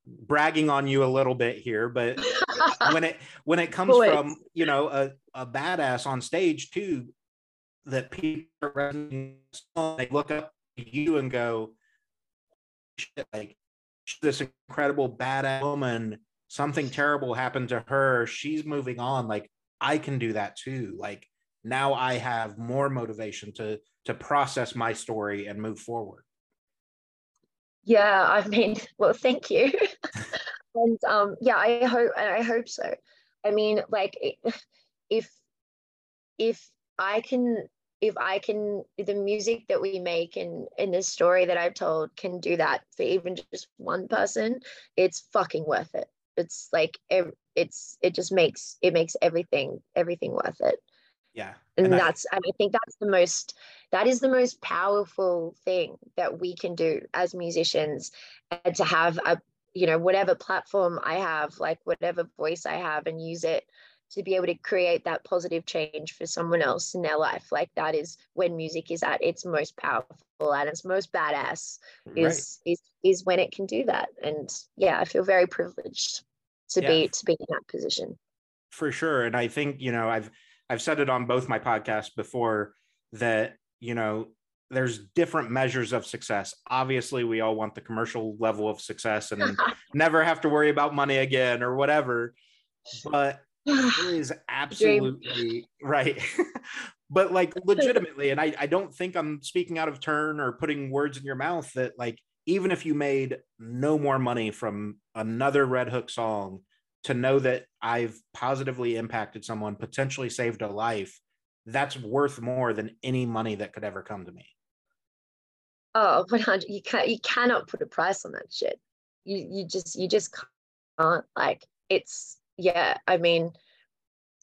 Speaker 1: bragging on you a little bit here but when it when it comes Boys. from you know a, a badass on stage too that people they look up to you and go like this incredible badass woman something terrible happened to her she's moving on like i can do that too. Like now i have more motivation to to process my story and move forward.
Speaker 2: Yeah i mean well thank you. And um yeah i hope i hope so. I mean like if if i can if I can, the music that we make and in the story that I've told can do that for even just one person, it's fucking worth it. It's like it's it just makes it makes everything everything worth it.
Speaker 1: Yeah,
Speaker 2: and, and that's I, I think that's the most that is the most powerful thing that we can do as musicians, and to have a you know whatever platform I have, like whatever voice I have, and use it to be able to create that positive change for someone else in their life like that is when music is at its most powerful and its most badass is right. is is when it can do that and yeah i feel very privileged to yeah. be to be in that position
Speaker 1: for sure and i think you know i've i've said it on both my podcasts before that you know there's different measures of success. Obviously, we all want the commercial level of success and never have to worry about money again or whatever. But it is absolutely right. but like legitimately, and I, I don't think I'm speaking out of turn or putting words in your mouth that like even if you made no more money from another RedHook song, to know that I've positively impacted someone, potentially saved a life, that's worth more than any money that could ever come to me.
Speaker 2: Oh, 100 you can't you cannot put a price on that shit. You you just you just can't like it's yeah i mean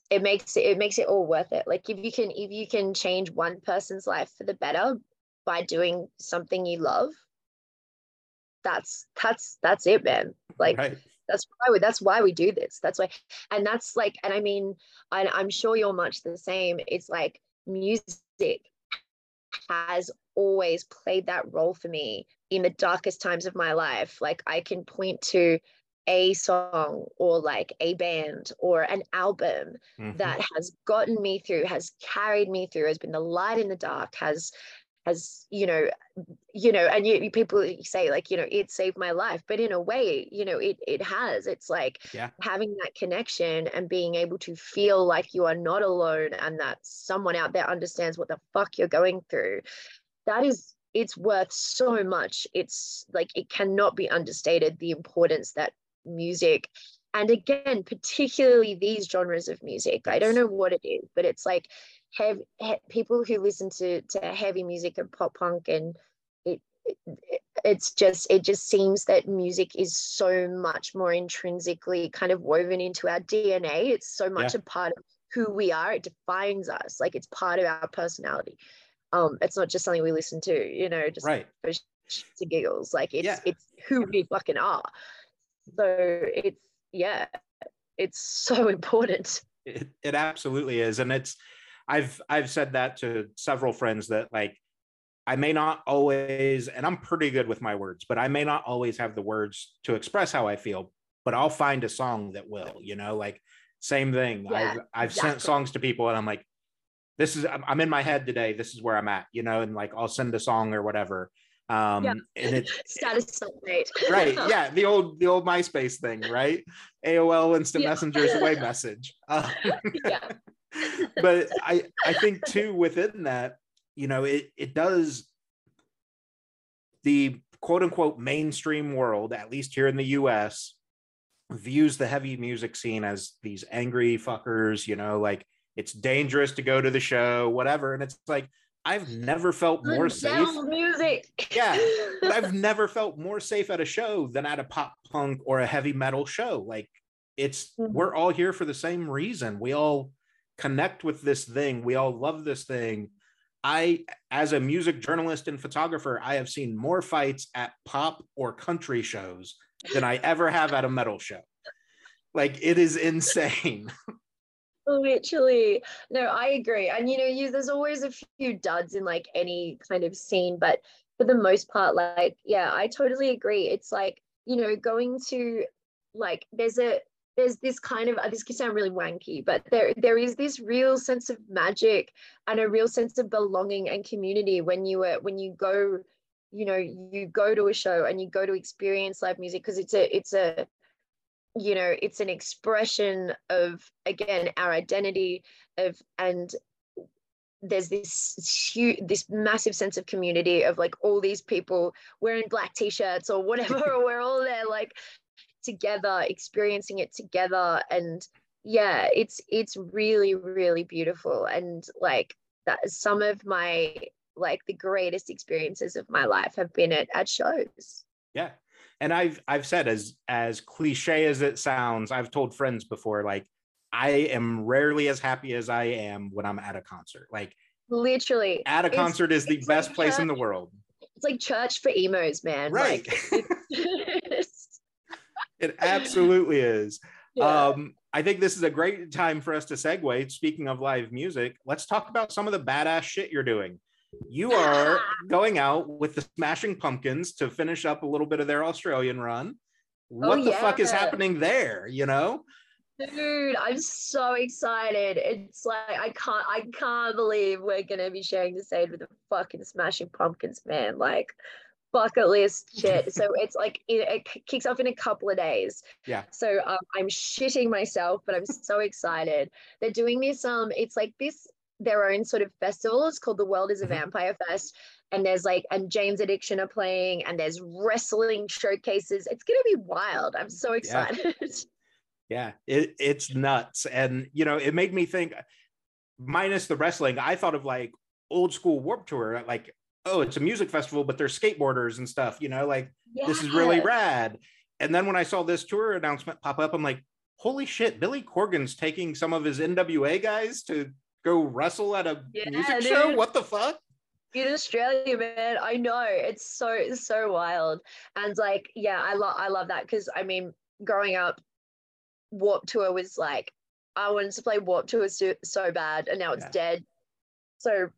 Speaker 2: it makes it, it makes it all worth it like if you can if you can change one person's life for the better by doing something you love that's that's that's it man like right. that's why we, that's why we do this that's why and that's like and i mean i'm sure you're much the same it's like music has always played that role for me in the darkest times of my life like i can point to a song or like a band or an album mm-hmm. that has gotten me through has carried me through has been the light in the dark has has you know you know and you, people say like you know it saved my life. But in a way you know it it has. It's like
Speaker 1: yeah.
Speaker 2: having that connection and being able to feel like you are not alone and that someone out there understands what the fuck you're going through. That is it's worth so much. It's like it cannot be understated the importance that music and again particularly these genres of music i don't know what it is but it's like have, have people who listen to to heavy music and pop punk and it, it it's just it just seems that music is so much more intrinsically kind of woven into our dna it's so much yeah. a part of who we are. It defines us. Like it's part of our personality. Um it's not just something we listen to you know just
Speaker 1: right.
Speaker 2: for giggles. Like it's yeah. it's who we fucking are. So it's yeah it's so important.
Speaker 1: It, it absolutely is. And it's i've i've said that to several friends that like i may not always and i'm pretty good with my words but i may not always have the words to express how i feel but i'll find a song that will you know like same thing yeah, i've i've exactly. sent songs to people and i'm like this is i'm in my head today this is where i'm at you know and like i'll send a song or whatever um yeah. and it's
Speaker 2: status update
Speaker 1: right yeah the old the old myspace thing right aol instant yeah. messenger's away message um, yeah but i i think too within that you know it it does the quote unquote mainstream world at least here in the us views the heavy music scene as these angry fuckers you know like it's dangerous to go to the show whatever and it's like I've never felt more safe.
Speaker 2: Music.
Speaker 1: Yeah, I've never felt more safe at a show than at a pop punk or a heavy metal show. Like it's mm-hmm. we're all here for the same reason. We all connect with this thing. We all love this thing. I, as a music journalist and photographer, I have seen more fights at pop or country shows than I ever have at a metal show. Like it is insane.
Speaker 2: Literally. No, I agree. And you know, you there's always a few duds in like any kind of scene, but for the most part, like, yeah, I totally agree. It's like, you know, going to like there's a there's this kind of uh, this can sound really wanky, but there there is this real sense of magic and a real sense of belonging and community when you were when you go, you know, you go to a show and you go to experience live music because it's a it's a you know it's an expression of again our identity of and there's this huge this massive sense of community of like all these people wearing black t-shirts or whatever or we're all there like together experiencing it together and yeah it's it's really really beautiful and like that some of my like the greatest experiences of my life have been at, at shows.
Speaker 1: Yeah and i've i've said as as cliche as it sounds i've told friends before like i am rarely as happy as i am when i'm at a concert. Like
Speaker 2: literally.
Speaker 1: at a concert is the best
Speaker 2: like
Speaker 1: place
Speaker 2: church,
Speaker 1: in the world.
Speaker 2: it's like church for emos man.
Speaker 1: Right.
Speaker 2: Like,
Speaker 1: it absolutely is.
Speaker 2: Yeah.
Speaker 1: Um, I think this is a great time for us to segue. Speaking of live music, let's talk about some of the badass shit you're doing. You are going out with the Smashing Pumpkins to finish up a little bit of their Australian run. What
Speaker 2: Oh,
Speaker 1: the fuck is happening there? You know?
Speaker 2: Dude, I'm so excited. It's like I can't I can't believe we're gonna be sharing the stage with the fucking smashing pumpkins, man. Like bucket list shit. so it's like it, it kicks off in a couple of days.
Speaker 1: Yeah.
Speaker 2: So um, I'm shitting myself, but I'm so excited. They're doing this, um, it's like this their own sort of festival. It's called the World is a
Speaker 1: Mhm.
Speaker 2: Vampire Fest. And there's like and Jane's Addiction are playing and there's wrestling showcases. It's gonna be wild. I'm so excited.
Speaker 1: Yeah, it, it's nuts. And, you know, it made me think, minus the wrestling, I thought of like old school Warped Tour, like, oh, it's a music festival, but there's skateboarders and stuff, you know, like this is really rad. And then when I saw this tour announcement pop up, I'm like, holy shit, Billy Corgan's taking some of his NWA guys to go wrestle at a
Speaker 2: Yeah,
Speaker 1: music show. What the fuck?
Speaker 2: in Australia, man. I know it's so it's so wild, and like, yeah, I love I love that because I mean, growing up, Warped Tour was like, I wanted to play Warped Tour so, so bad, and now it's
Speaker 1: Yeah.
Speaker 2: dead. So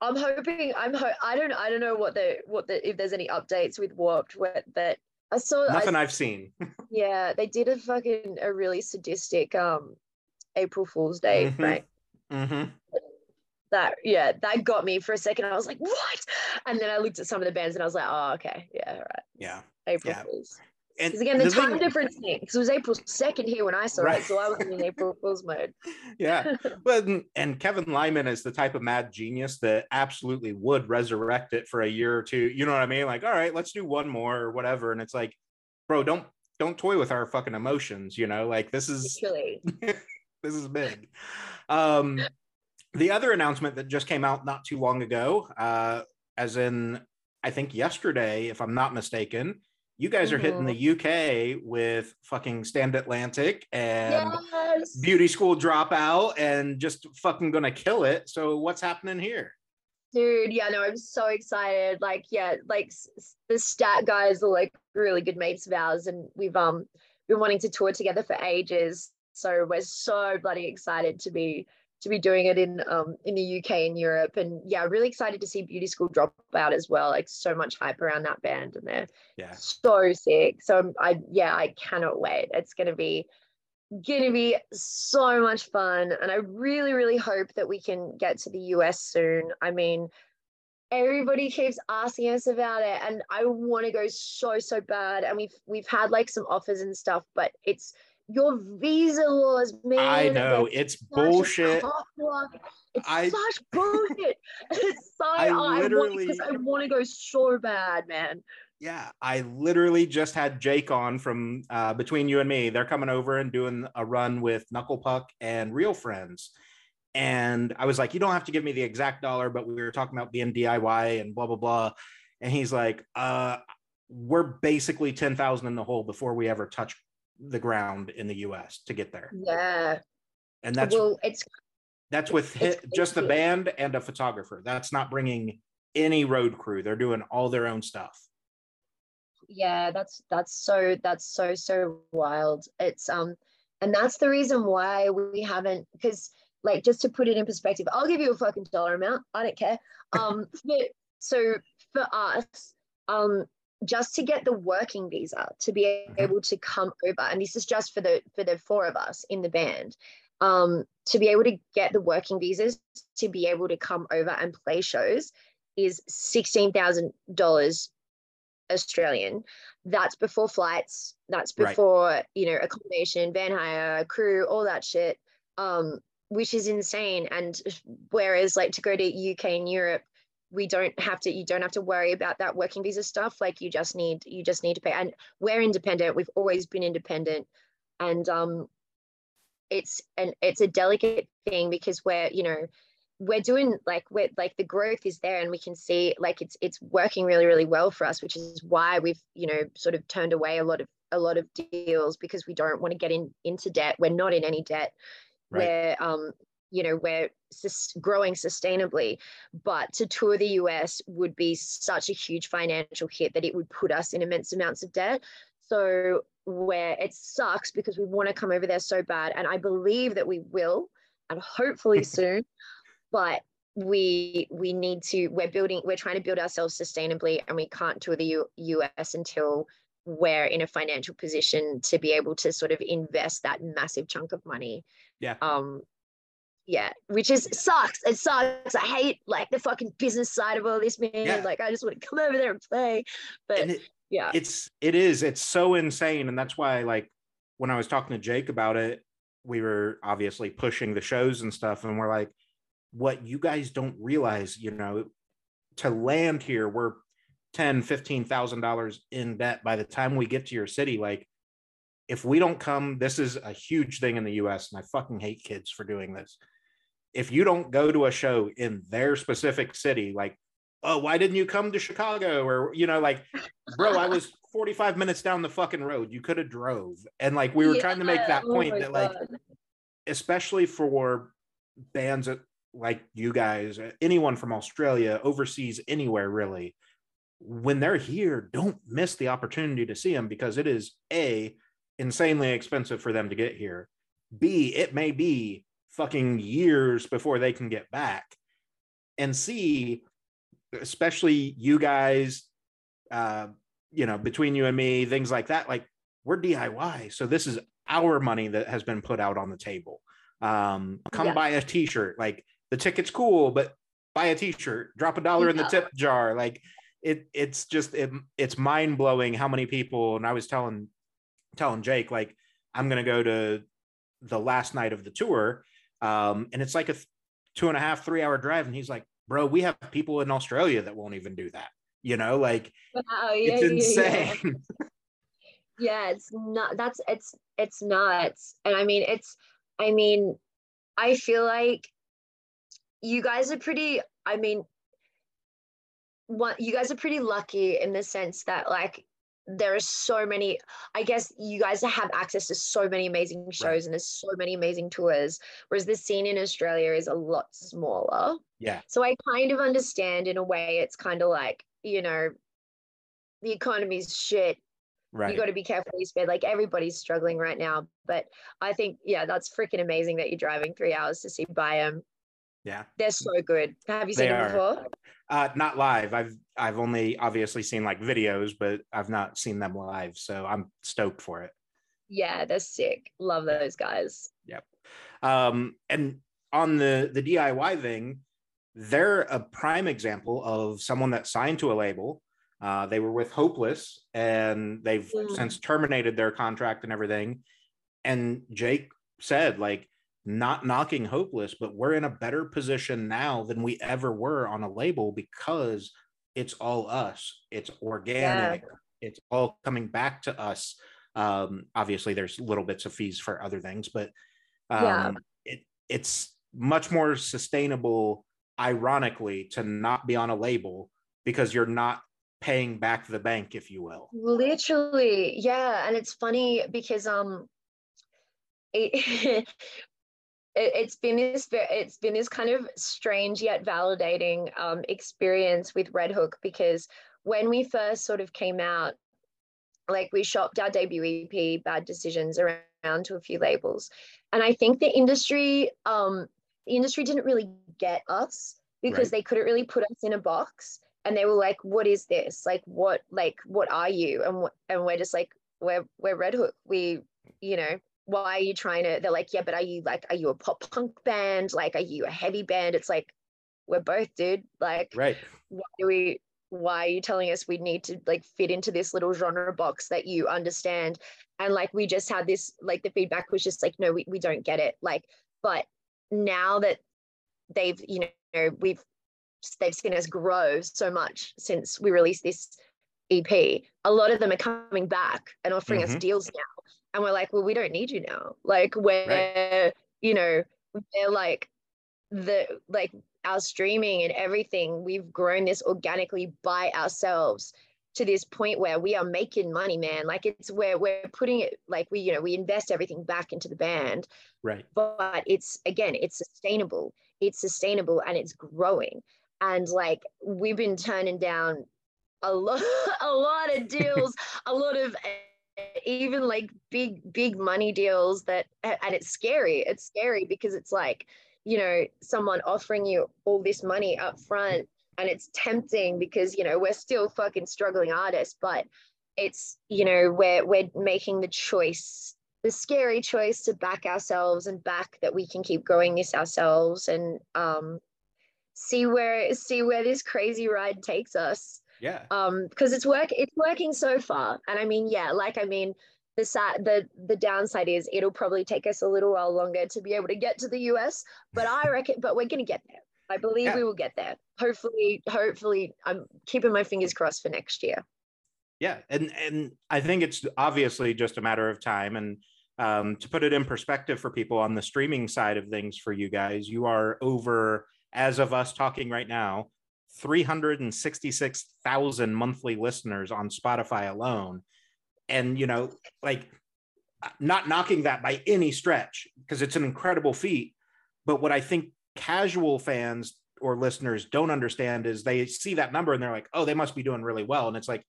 Speaker 2: I'm hoping I'm ho- I don't I don't know what the what the if there's any updates with Warped, what that I saw.
Speaker 1: Nothing I've seen.
Speaker 2: yeah, they did a fucking a really sadistic um April Fool's Day,
Speaker 1: Mhm.
Speaker 2: right?
Speaker 1: hmm
Speaker 2: that yeah that got me for a second i was like what and then i looked at some of the bands and i was like oh okay yeah all right
Speaker 1: Yeah.
Speaker 2: april
Speaker 1: Yeah.
Speaker 2: fools
Speaker 1: And
Speaker 2: because again the,
Speaker 1: the
Speaker 2: time
Speaker 1: thing-
Speaker 2: difference thing because it was april 2nd here when i saw
Speaker 1: Right.
Speaker 2: it so i was in april fool's mode.
Speaker 1: Yeah. But and kevin lyman is the type of mad genius that absolutely would resurrect it for a year or two you know what i mean? Like all right let's do one more or whatever and it's like bro don't don't toy with our fucking emotions you know? Like this is this is big. Um the other announcement that just came out not too long ago uh as in i think yesterday if i'm not mistaken you guys are hitting the uk with fucking stand atlantic and
Speaker 2: yes
Speaker 1: beauty school dropout and just fucking gonna kill it. So what's happening here?
Speaker 2: dude yeah no i'm so excited like yeah like the stat guys are like really good mates of ours and we've um been wanting to tour together for ages so we're so bloody excited to be to be doing it in um in the uk and europe. And yeah really excited to see beauty school drop out as well like so much hype around that band and they're
Speaker 1: Yeah.
Speaker 2: so sick. So i yeah i cannot wait. It's gonna be gonna be so much fun. And i really really hope that we can get to the us soon. I mean everybody keeps asking us about it and i want to go so so bad. And we've we've had like some offers and stuff but it's your visa laws man
Speaker 1: I know it's bullshit.
Speaker 2: it's
Speaker 1: I-
Speaker 2: such bullshit it's so
Speaker 1: I
Speaker 2: i,
Speaker 1: literally-
Speaker 2: want, I want to go so bad man
Speaker 1: Yeah, I literally just had Jake on from uh, Between You and Me. They're coming over and doing a run with Knuckle Puck and Real Friends. And I was like, you don't have to give me the exact dollar, but we were talking about being DIY and blah, blah, blah. And he's like, uh, we're basically 10,000 in the hole before we ever touch the ground in the US to get there.
Speaker 2: yeah
Speaker 1: And that's
Speaker 2: well it's
Speaker 1: That's with hit, just the band and a photographer. That's not bringing any road crew. They're doing all their own stuff.
Speaker 2: yeah that's that's so that's so so wild it's um And that's the reason why we haven't, because like just to put it in perspective, I'll give you a fucking dollar amount. I don't care. Um, so for us, um, just to get the working visa to be mm-hmm. able to come over, and this is just for the for the four of us in the band, um, to be able to get the working visas to be able to come over and play shows is sixteen thousand dollars Australian. That's before flights. That's before right. you know accommodation, van hire, crew, all that shit. Um, which is insane. And whereas like to go to UK and Europe, we don't have to. You don't have to worry about that working visa stuff. Like you just need you just need to pay. And we're independent. We've always been independent, and um, it's and it's a delicate thing because we're you know we're doing like we're like the growth is there and we can see like it's it's working really really well for us which is why we've you know sort of turned away a lot of a lot of deals because we don't want to get in into debt we're not in any debt right. we're um you know we're sus- growing sustainably but to tour the us would be such a huge financial hit that it would put us in immense amounts of debt. So where it sucks because we want to come over there so bad and i believe that we will and hopefully soon but we we need to we're building we're trying to build ourselves sustainably and we can't tour the U, us until we're in a financial position to be able to sort of invest that massive chunk of money.
Speaker 1: Yeah.
Speaker 2: Um yeah which is sucks. It sucks. I hate like the fucking business side of all this man. Yeah. like i just want to come over there and play. But and it, yeah.
Speaker 1: it's it is it's so insane. And that's why like when i was talking to jake about it we were obviously pushing the shows and stuff. And we're like what you guys don't realize, you know, to land here, we're ten, fifteen thousand dollars in debt by the time we get to your city. Like, if we don't come, this is a huge thing in the US, and I fucking hate kids for doing this. If you don't go to a show in their specific city, like, oh, why didn't you come to Chicago? Or, you know, like, bro, I was 45 minutes down the fucking road. You could have drove. And like we were yeah. trying to make that oh point that God. like especially for bands like you guys, uh, anyone from Australia, overseas, anywhere really, when they're here, don't miss the opportunity to see them because it is A, insanely expensive for them to get here. B, it may be fucking years before they can get back. And C, especially you guys, uh, you know, between you and me, things like that, like we're DIY. So this is our money that has been put out on the table. Um, come yeah. buy a t-shirt. Like the ticket's cool, but buy a t-shirt, drop a dollar in the tip jar. Like it, it's just it, it's mind blowing how many people. And I was telling telling Jake like I'm gonna go to the last night of the tour, um, and it's like a two and a half three hour drive, and he's like, "Bro, we have people in Australia that won't even do that." You know, like
Speaker 2: wow, yeah, it's insane. Yeah, yeah. yeah, it's not. That's it's it's nuts, and I mean it's. I mean, I feel like you guys are pretty i mean what you guys are pretty lucky in the sense that like there are so many i guess you guys have access to so many amazing shows right. and there's so many amazing tours whereas the scene in australia is a lot smaller.
Speaker 1: Yeah.
Speaker 2: So i kind of understand in a way it's kind of like you know the economy's shit. Right you got to be careful you spend. Like everybody's struggling right now but i think yeah that's freaking amazing that you're driving three hours to see BYAM
Speaker 1: yeah,
Speaker 2: they're so good. Have you seen them before?
Speaker 1: Uh, not live. I've I've only obviously seen like videos, but I've not seen them live. So I'm stoked for it.
Speaker 2: Yeah, they're sick. Love those guys.
Speaker 1: Yep. Um, and on the the DIY thing, they're a prime example of someone that signed to a label. Uh, they were with Hopeless, and they've mm. since terminated their contract and everything. And Jake said, like, not knocking hopeless, but we're in a better position now than we ever were on a label because it's all us. It's organic. Yeah. It's all coming back to us. Um, obviously, there's little bits of fees for other things, but um, yeah. it, it's much more sustainable, ironically, to not be on a label because you're not paying back the bank, if you will.
Speaker 2: Literally, yeah. And it's funny because um, it, it, has been this it's been this kind of strange yet validating um, experience with RedHook because when we first sort of came out, like we shopped our debut EP, Bad Decisions, around to a few labels. And I think the industry, um, the industry didn't really get us because right. they couldn't really put us in a box. And they were like, "What is this? Like, what? Like, what are you?" And what? And we're just like, "We're we're RedHook. We, you know, why are you trying to?" They're like, "Yeah, but are you like, are you a pop punk band? Like, are you a heavy band?" It's like, we're both, dude. Like,
Speaker 1: right?
Speaker 2: Why do we? Why are you telling us we need to like fit into this little genre box that you understand? And like, we just had this like the feedback was just like, no, we we don't get it. Like, but now that they've you know we've they've seen us grow so much since we released this EP. A lot of them are coming back and offering mm-hmm. us deals now. And we're like, well, we don't need you now. Like we're, right. you know, we're like the like our streaming and everything, we've grown this organically by ourselves to this point where we are making money, man. Like it's where we're putting it, like we, you know, we invest everything back into the band.
Speaker 1: Right.
Speaker 2: But it's again, it's sustainable. It's sustainable and it's growing. And like we've been turning down a lot, a lot of deals, a lot of even like big, big money deals that, and it's scary. It's scary because it's like, you know someone offering you all this money up front and it's tempting because you know we're still fucking struggling artists but it's you know we're we're making the choice the scary choice to back ourselves and back that we can keep growing this ourselves and um see where see where this crazy ride takes us
Speaker 1: yeah.
Speaker 2: Um because it's work it's working so far. And i mean yeah like i mean the side the the downside is it'll probably take us a little while longer to be able to get to the US but I reckon but we're going to get there. I believe yeah. we will get there. Hopefully hopefully I'm keeping my fingers crossed for next year.
Speaker 1: Yeah and and I think it's obviously just a matter of time. And um, to put it in perspective for people on the streaming side of things for you guys you are over as of us talking right now 366,000 monthly listeners on Spotify alone. And you know like not knocking that by any stretch because it's an incredible feat. But what i think casual fans or listeners don't understand is they see that number and they're like oh they must be doing really well. And it's like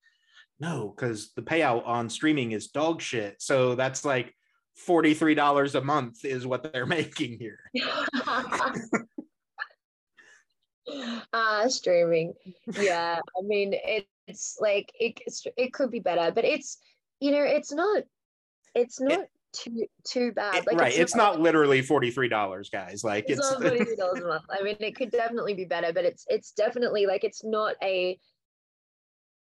Speaker 1: no because the payout on streaming is dog shit. So that's like $43 a month is what they're making here
Speaker 2: uh streaming yeah i mean it, it's like it, it could be better but it's you know, it's not it's not it, too too bad.
Speaker 1: Like right, it's, it's not, not, literally forty three dollars, guys. Like
Speaker 2: it's, it's not forty three dollars a month. I mean, it could definitely be better, but it's it's definitely like it's not a.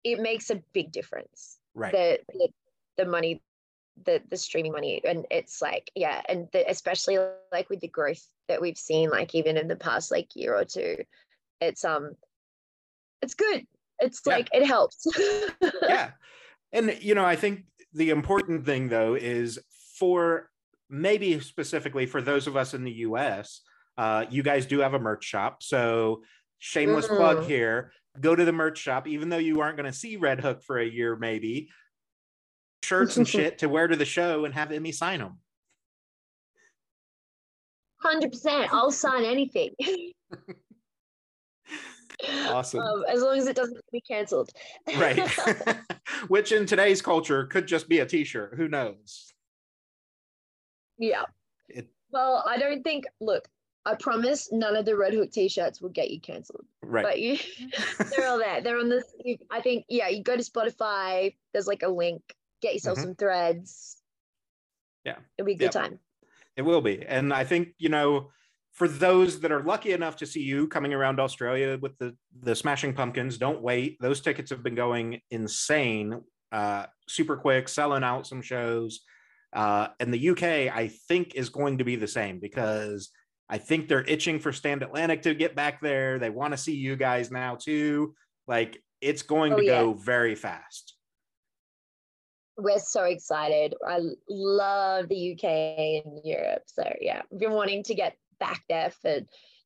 Speaker 2: It makes a big difference.
Speaker 1: Right.
Speaker 2: The the, the money, the the streaming money, and it's like yeah, and the, especially like with the growth that we've seen, like even in the past like year or two, it's um, it's good. It's yeah. like it helps.
Speaker 1: yeah and you know, I think the important thing though is for maybe specifically for those of us in the US, uh, you guys do have a merch shop. So shameless mm. plug here. Go to the merch shop, even though you aren't going to see RedHook for a year, maybe shirts and shit to wear to the show and have Emmy sign them.
Speaker 2: Hundred percent. I'll sign anything.
Speaker 1: Awesome. Um,
Speaker 2: as long as it doesn't be canceled.
Speaker 1: right. Which in today's culture could just be a t-shirt. Who knows?
Speaker 2: Yeah. It, well, I don't think look, I promise none of the RedHook t-shirts will get you canceled.
Speaker 1: Right.
Speaker 2: But you they're all there. They're on the I think, yeah, you go to Spotify, there's like a link, get yourself mm-hmm. some threads.
Speaker 1: Yeah.
Speaker 2: It'll be a good yep. time.
Speaker 1: It will be. And I think, you know, for those that are lucky enough to see you coming around Australia with the the Smashing Pumpkins, don't wait. Those tickets have been going insane, uh, super quick, selling out some shows. Uh, and the UK, I think, is going to be the same because I think they're itching for Stand Atlantic to get back there. They want to see you guys now too. Like it's going oh, to yeah. go very fast.
Speaker 2: We're so excited. I love the UK and Europe. So yeah, we've been wanting to get back there for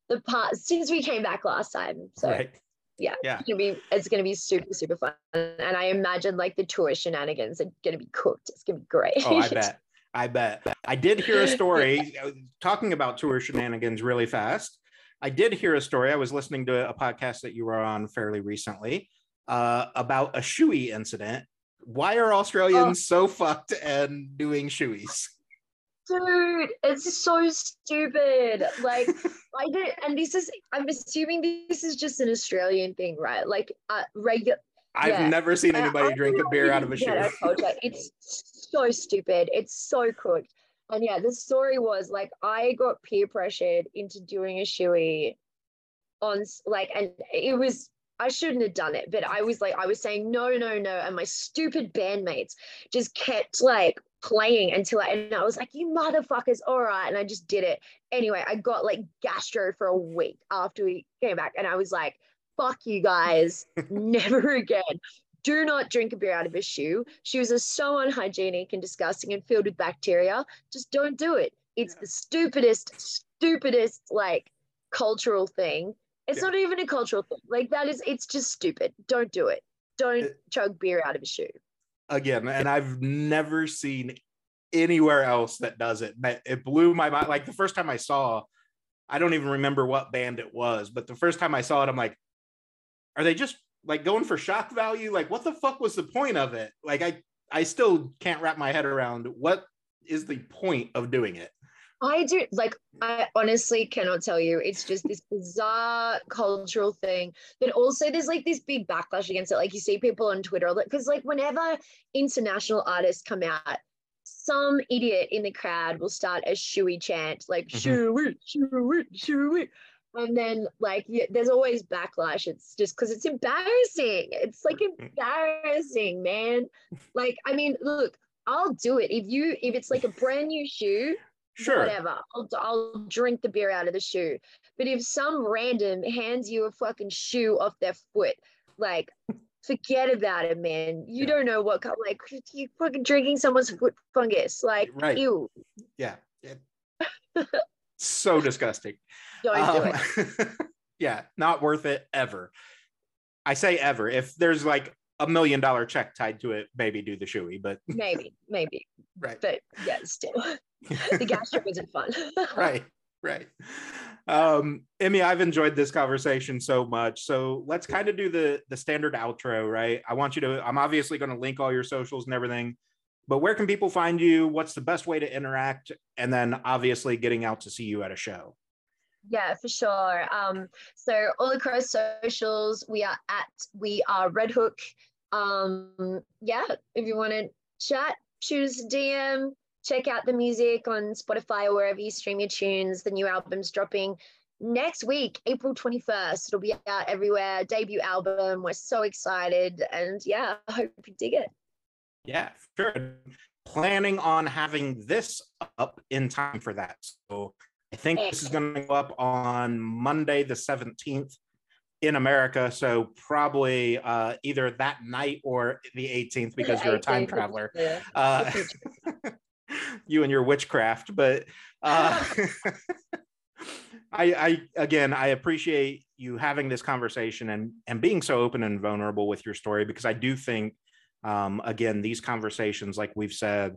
Speaker 2: the past since we came back last time. So right. yeah,
Speaker 1: yeah,
Speaker 2: it's gonna be it's gonna be super super fun, and I imagine like the tour shenanigans are gonna be cooked. It's gonna be great.
Speaker 1: Oh, I bet. I bet. I did hear a story uh, talking about tour shenanigans really fast. I did hear a story. I was listening to a podcast that you were on fairly recently uh, about a shoey incident. Why are Australians oh. so fucked and doing shoeys?
Speaker 2: Dude, it's so stupid. Like I did, and this is I'm assuming this is just an Australian thing, right? Like uh regular
Speaker 1: I've
Speaker 2: yeah.
Speaker 1: never seen anybody drink a beer out of a shoe.
Speaker 2: It's so stupid. It's so cooked. And yeah, the story was like I got peer pressured into doing a shoey on like, and it was I shouldn't have done it, but I was like I was saying no, no, no, and my stupid bandmates just kept like playing until I and I was like, you motherfuckers, all right, and I just did it anyway. I got like gastro for a week after we came back, and I was like, fuck you guys, never again. Do not drink a beer out of a shoe. Shoes are so unhygienic and disgusting and filled with bacteria. Just don't do it. It's the stupidest, stupidest like cultural thing. It's
Speaker 1: Yeah.
Speaker 2: not even a cultural thing. Like that is, it's just stupid. Don't do it. Don't
Speaker 1: It-
Speaker 2: chug beer out of a shoe.
Speaker 1: Again, and I've never seen anywhere else that does it. But It blew my mind. Like the first time I saw, I don't even remember what band it was, but the first time I saw it, I'm like, are they just like going for shock value? Like, what the fuck was the point of it? Like, I I still can't wrap my head around what is the point of doing it.
Speaker 2: I do like I honestly cannot tell you. It's just this bizarre cultural thing. But also there's like this big backlash against it. Like you see people on Twitter because like whenever international artists come out, some idiot in the crowd will start a shoey chant, like
Speaker 1: Mhm.
Speaker 2: shoey, shoey, shoey. And then like yeah, there's always backlash. It's just because it's embarrassing. It's like embarrassing, man. Like, I mean, look, I'll do it. If you if it's like a brand new shoe,
Speaker 1: Sure.
Speaker 2: whatever. I'll, I'll drink the beer out of the shoe. But if some random hands you a fucking shoe off their foot, like, forget about it, man. You
Speaker 1: Yeah.
Speaker 2: don't know what kind, like, you fucking drinking someone's foot fungus. Like,
Speaker 1: Right.
Speaker 2: ew,
Speaker 1: Yeah. It- so disgusting.
Speaker 2: don't do
Speaker 1: Um,
Speaker 2: it.
Speaker 1: yeah, not worth it ever. I say ever. If there's like a million dollar check tied to it, maybe do the shoey, but
Speaker 2: Maybe, maybe.
Speaker 1: right.
Speaker 2: But yeah, still, the gastro isn't fun.
Speaker 1: right right. Um emmy i've enjoyed this conversation so much. So let's kind of do the the standard outro right? I want you to i'm obviously going to link all your socials and everything but where can people find you? What's the best way to interact? And then obviously getting out to see you at a show
Speaker 2: Yeah, for sure. Um, so all across socials, we are at we are RedHook. Um, yeah, if you want to chat, choose DM. Check out the music on Spotify or wherever you stream your tunes. The new album's dropping next week, April 21st. It'll be out everywhere. Debut album. We're so excited. And yeah, I hope you dig it.
Speaker 1: yeah sure planning on having this up in time for that so i think this is going to go up on monday the 17th in America, so probably uh, either that night or the 18th because you're a time traveler. Uh, you and your witchcraft, but uh, I, I again, I appreciate you having this conversation and and being so open and vulnerable with your story because I do think, um, again, these conversations, like we've said,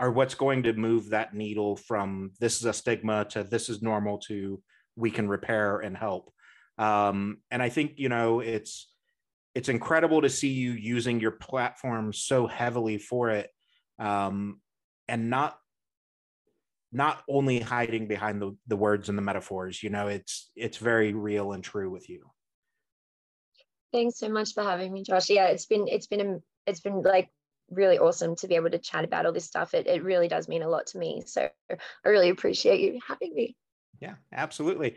Speaker 1: are what's going to move that needle from this is a stigma to this is normal to we can repair and help. Um, and I think you know it's it's incredible to see you using your platform so heavily for it um, and not not only hiding behind the, the words and the metaphors you know it's it's very real and true with you
Speaker 2: Thanks so much for having me, Josh. Yeah, it's been it's been a, it's been like really awesome to be able to chat about all this stuff. It it really does mean a lot to me. So I really appreciate you having me.
Speaker 1: yeah absolutely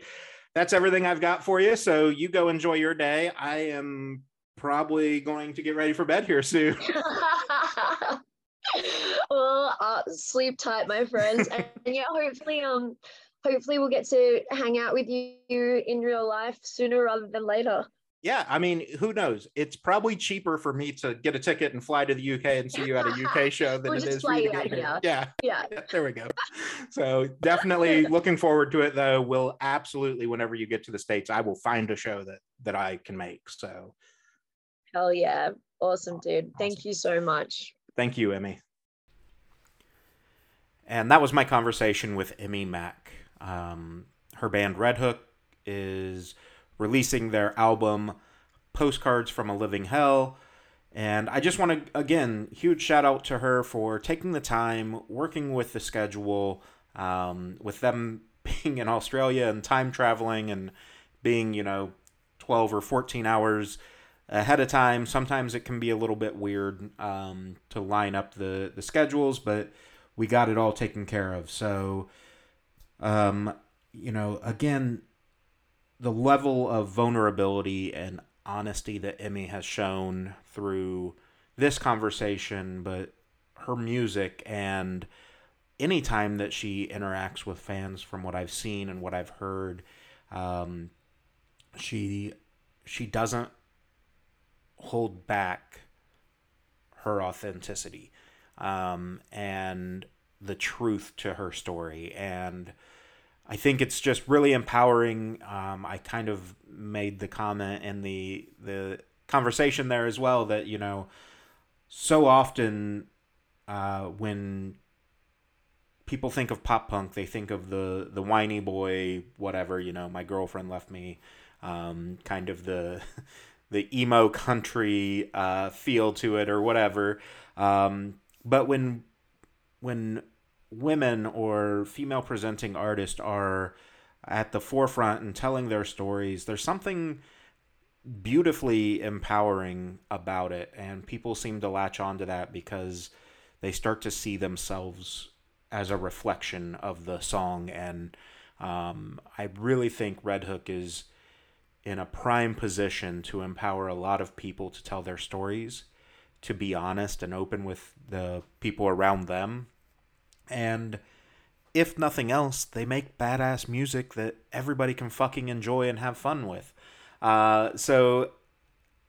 Speaker 1: that's everything i've got for you so you go enjoy your day i am probably going to get ready for bed here soon
Speaker 2: well, uh, sleep tight, my friends, and, and yeah, hopefully, um, hopefully we'll get to hang out with you in real life sooner rather than later.
Speaker 1: Yeah i mean who knows it's probably cheaper for me to get a ticket and fly to the uk and see you at a uk show than
Speaker 2: We'll
Speaker 1: it is for you to get here yeah
Speaker 2: Yeah,
Speaker 1: Yeah, there we go. So definitely looking forward to it though. We'll absolutely whenever you get to the States, I will find a show that that I can make. So
Speaker 2: hell yeah, awesome, dude. Thank you so much.
Speaker 1: thank you, Emmy. And that was my conversation with Emmy Mack. Um, her band RedHook is releasing their album Postcards from a Living Hell. And I just want to, again, huge shout out to her for taking the time, working with the schedule, Um, with them being in Australia and time traveling and being, you know, 12 or 14 hours ahead of time, sometimes it can be a little bit weird um, to line up the, the schedules, but we got it all taken care of. So, um, you know, again, the level of vulnerability and honesty that Emmy has shown through this conversation, but her music and anytime that she interacts with fans from what I've seen and what I've heard, um, she she doesn't hold back her authenticity um, and the truth to her story. And I think it's just really empowering. Um, I kind of made the comment in the the conversation there as well that you know, so often uh, when people think of pop punk, they think of the the whiny boy, whatever you know. My girlfriend left me, um, kind of the the emo country uh, feel to it or whatever. Um, but when when women or female presenting artists are at the forefront and telling their stories, there's something beautifully empowering about it. And people seem to latch onto that because they start to see themselves as a reflection of the song. And um, I really think RedHook is in a prime position to empower a lot of people to tell their stories, to be honest and open with the people around them and if nothing else, they make badass music that everybody can fucking enjoy and have fun with. Uh, so,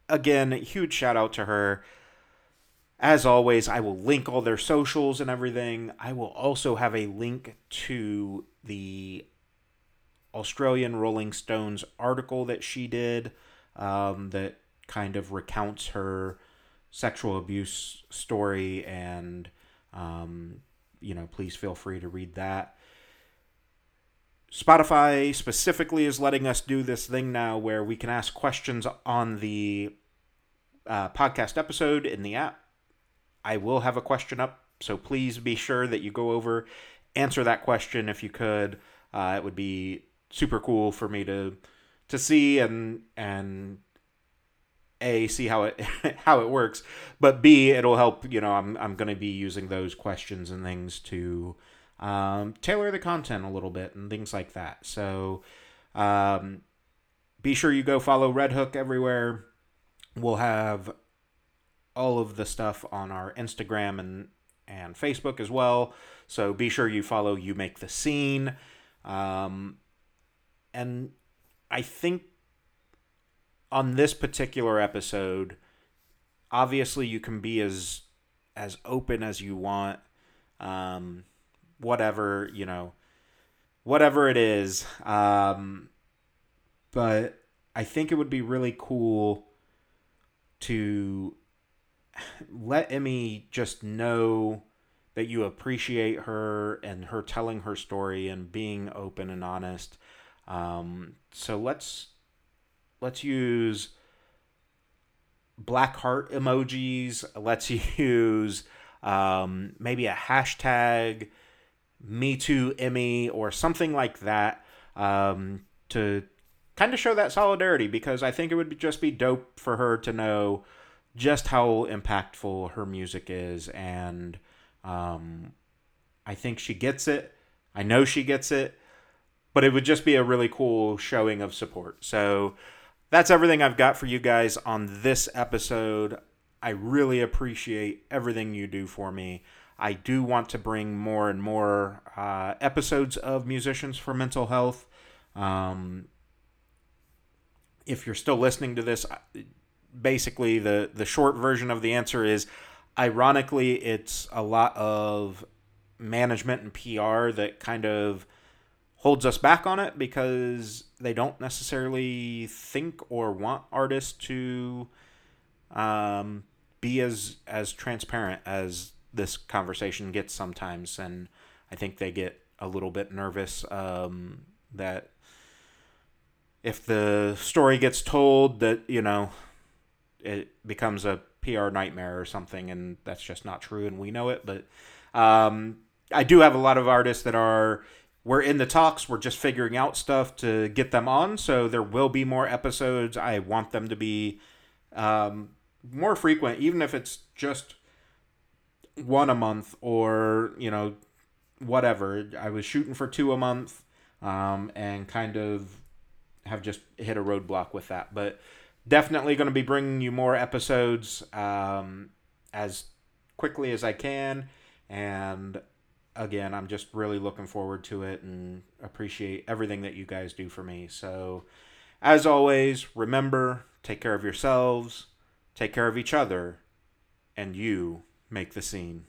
Speaker 1: again, huge shout out to her. As always, I will link all their socials and everything. I will also have a link to the Australian Rolling Stones article that she did um, that kind of recounts her sexual abuse story and um, you know, please feel free to read that. Spotify specifically is letting us do this thing now where we can ask questions on the uh, podcast episode in the app. I will have a question up, so please be sure that you go over, answer that question if you could. Uh, it would be super cool for me to to see and and a see how it how it works but b it'll help you know i'm, I'm going to be using those questions and things to um, tailor the content a little bit and things like that. So um, be sure you go follow red hook everywhere. We'll have all of the stuff on our instagram and and facebook as well. So be sure you follow you make the scene. Um, and i think on this particular episode, obviously you can be as as open as you want. Um, whatever you know, whatever it is. Um, but I think it would be really cool to let Emmy just know that you appreciate her and her telling her story and being open and honest. Um, so let's let's use black heart emojis. Let's use um, maybe a hashtag me too emmy or something like that um, to kind of show that solidarity because I think it would just be dope for her to know just how impactful her music is and um, I think she gets it. I know she gets it, but it would just be a really cool showing of support. So that's everything I've got for you guys on this episode. I really appreciate everything you do for me. I do want to bring more and more uh, episodes of Musicians for Mental Health. Um, if you're still listening to this, basically the the short version of the answer is, ironically, it's a lot of management and PR that kind of holds us back on it because they don't necessarily think or want artists to um, be as as transparent as this conversation gets sometimes, and I think they get a little bit nervous um, that if the story gets told that you know it becomes a PR nightmare or something, and that's just not true, and we know it. But um, I do have a lot of artists that are we're in the talks. We're just figuring out stuff to get them on. So there will be more episodes. I want them to be um, more frequent, even if it's just one a month or you know whatever. I was shooting for two a month, um, and kind of have just hit a roadblock with that. But definitely going to be bringing you more episodes um, as quickly as I can, and again, I'm just really looking forward to it and appreciate everything that you guys do for me. So, as always, remember take care of yourselves, take care of each other, and you make the scene.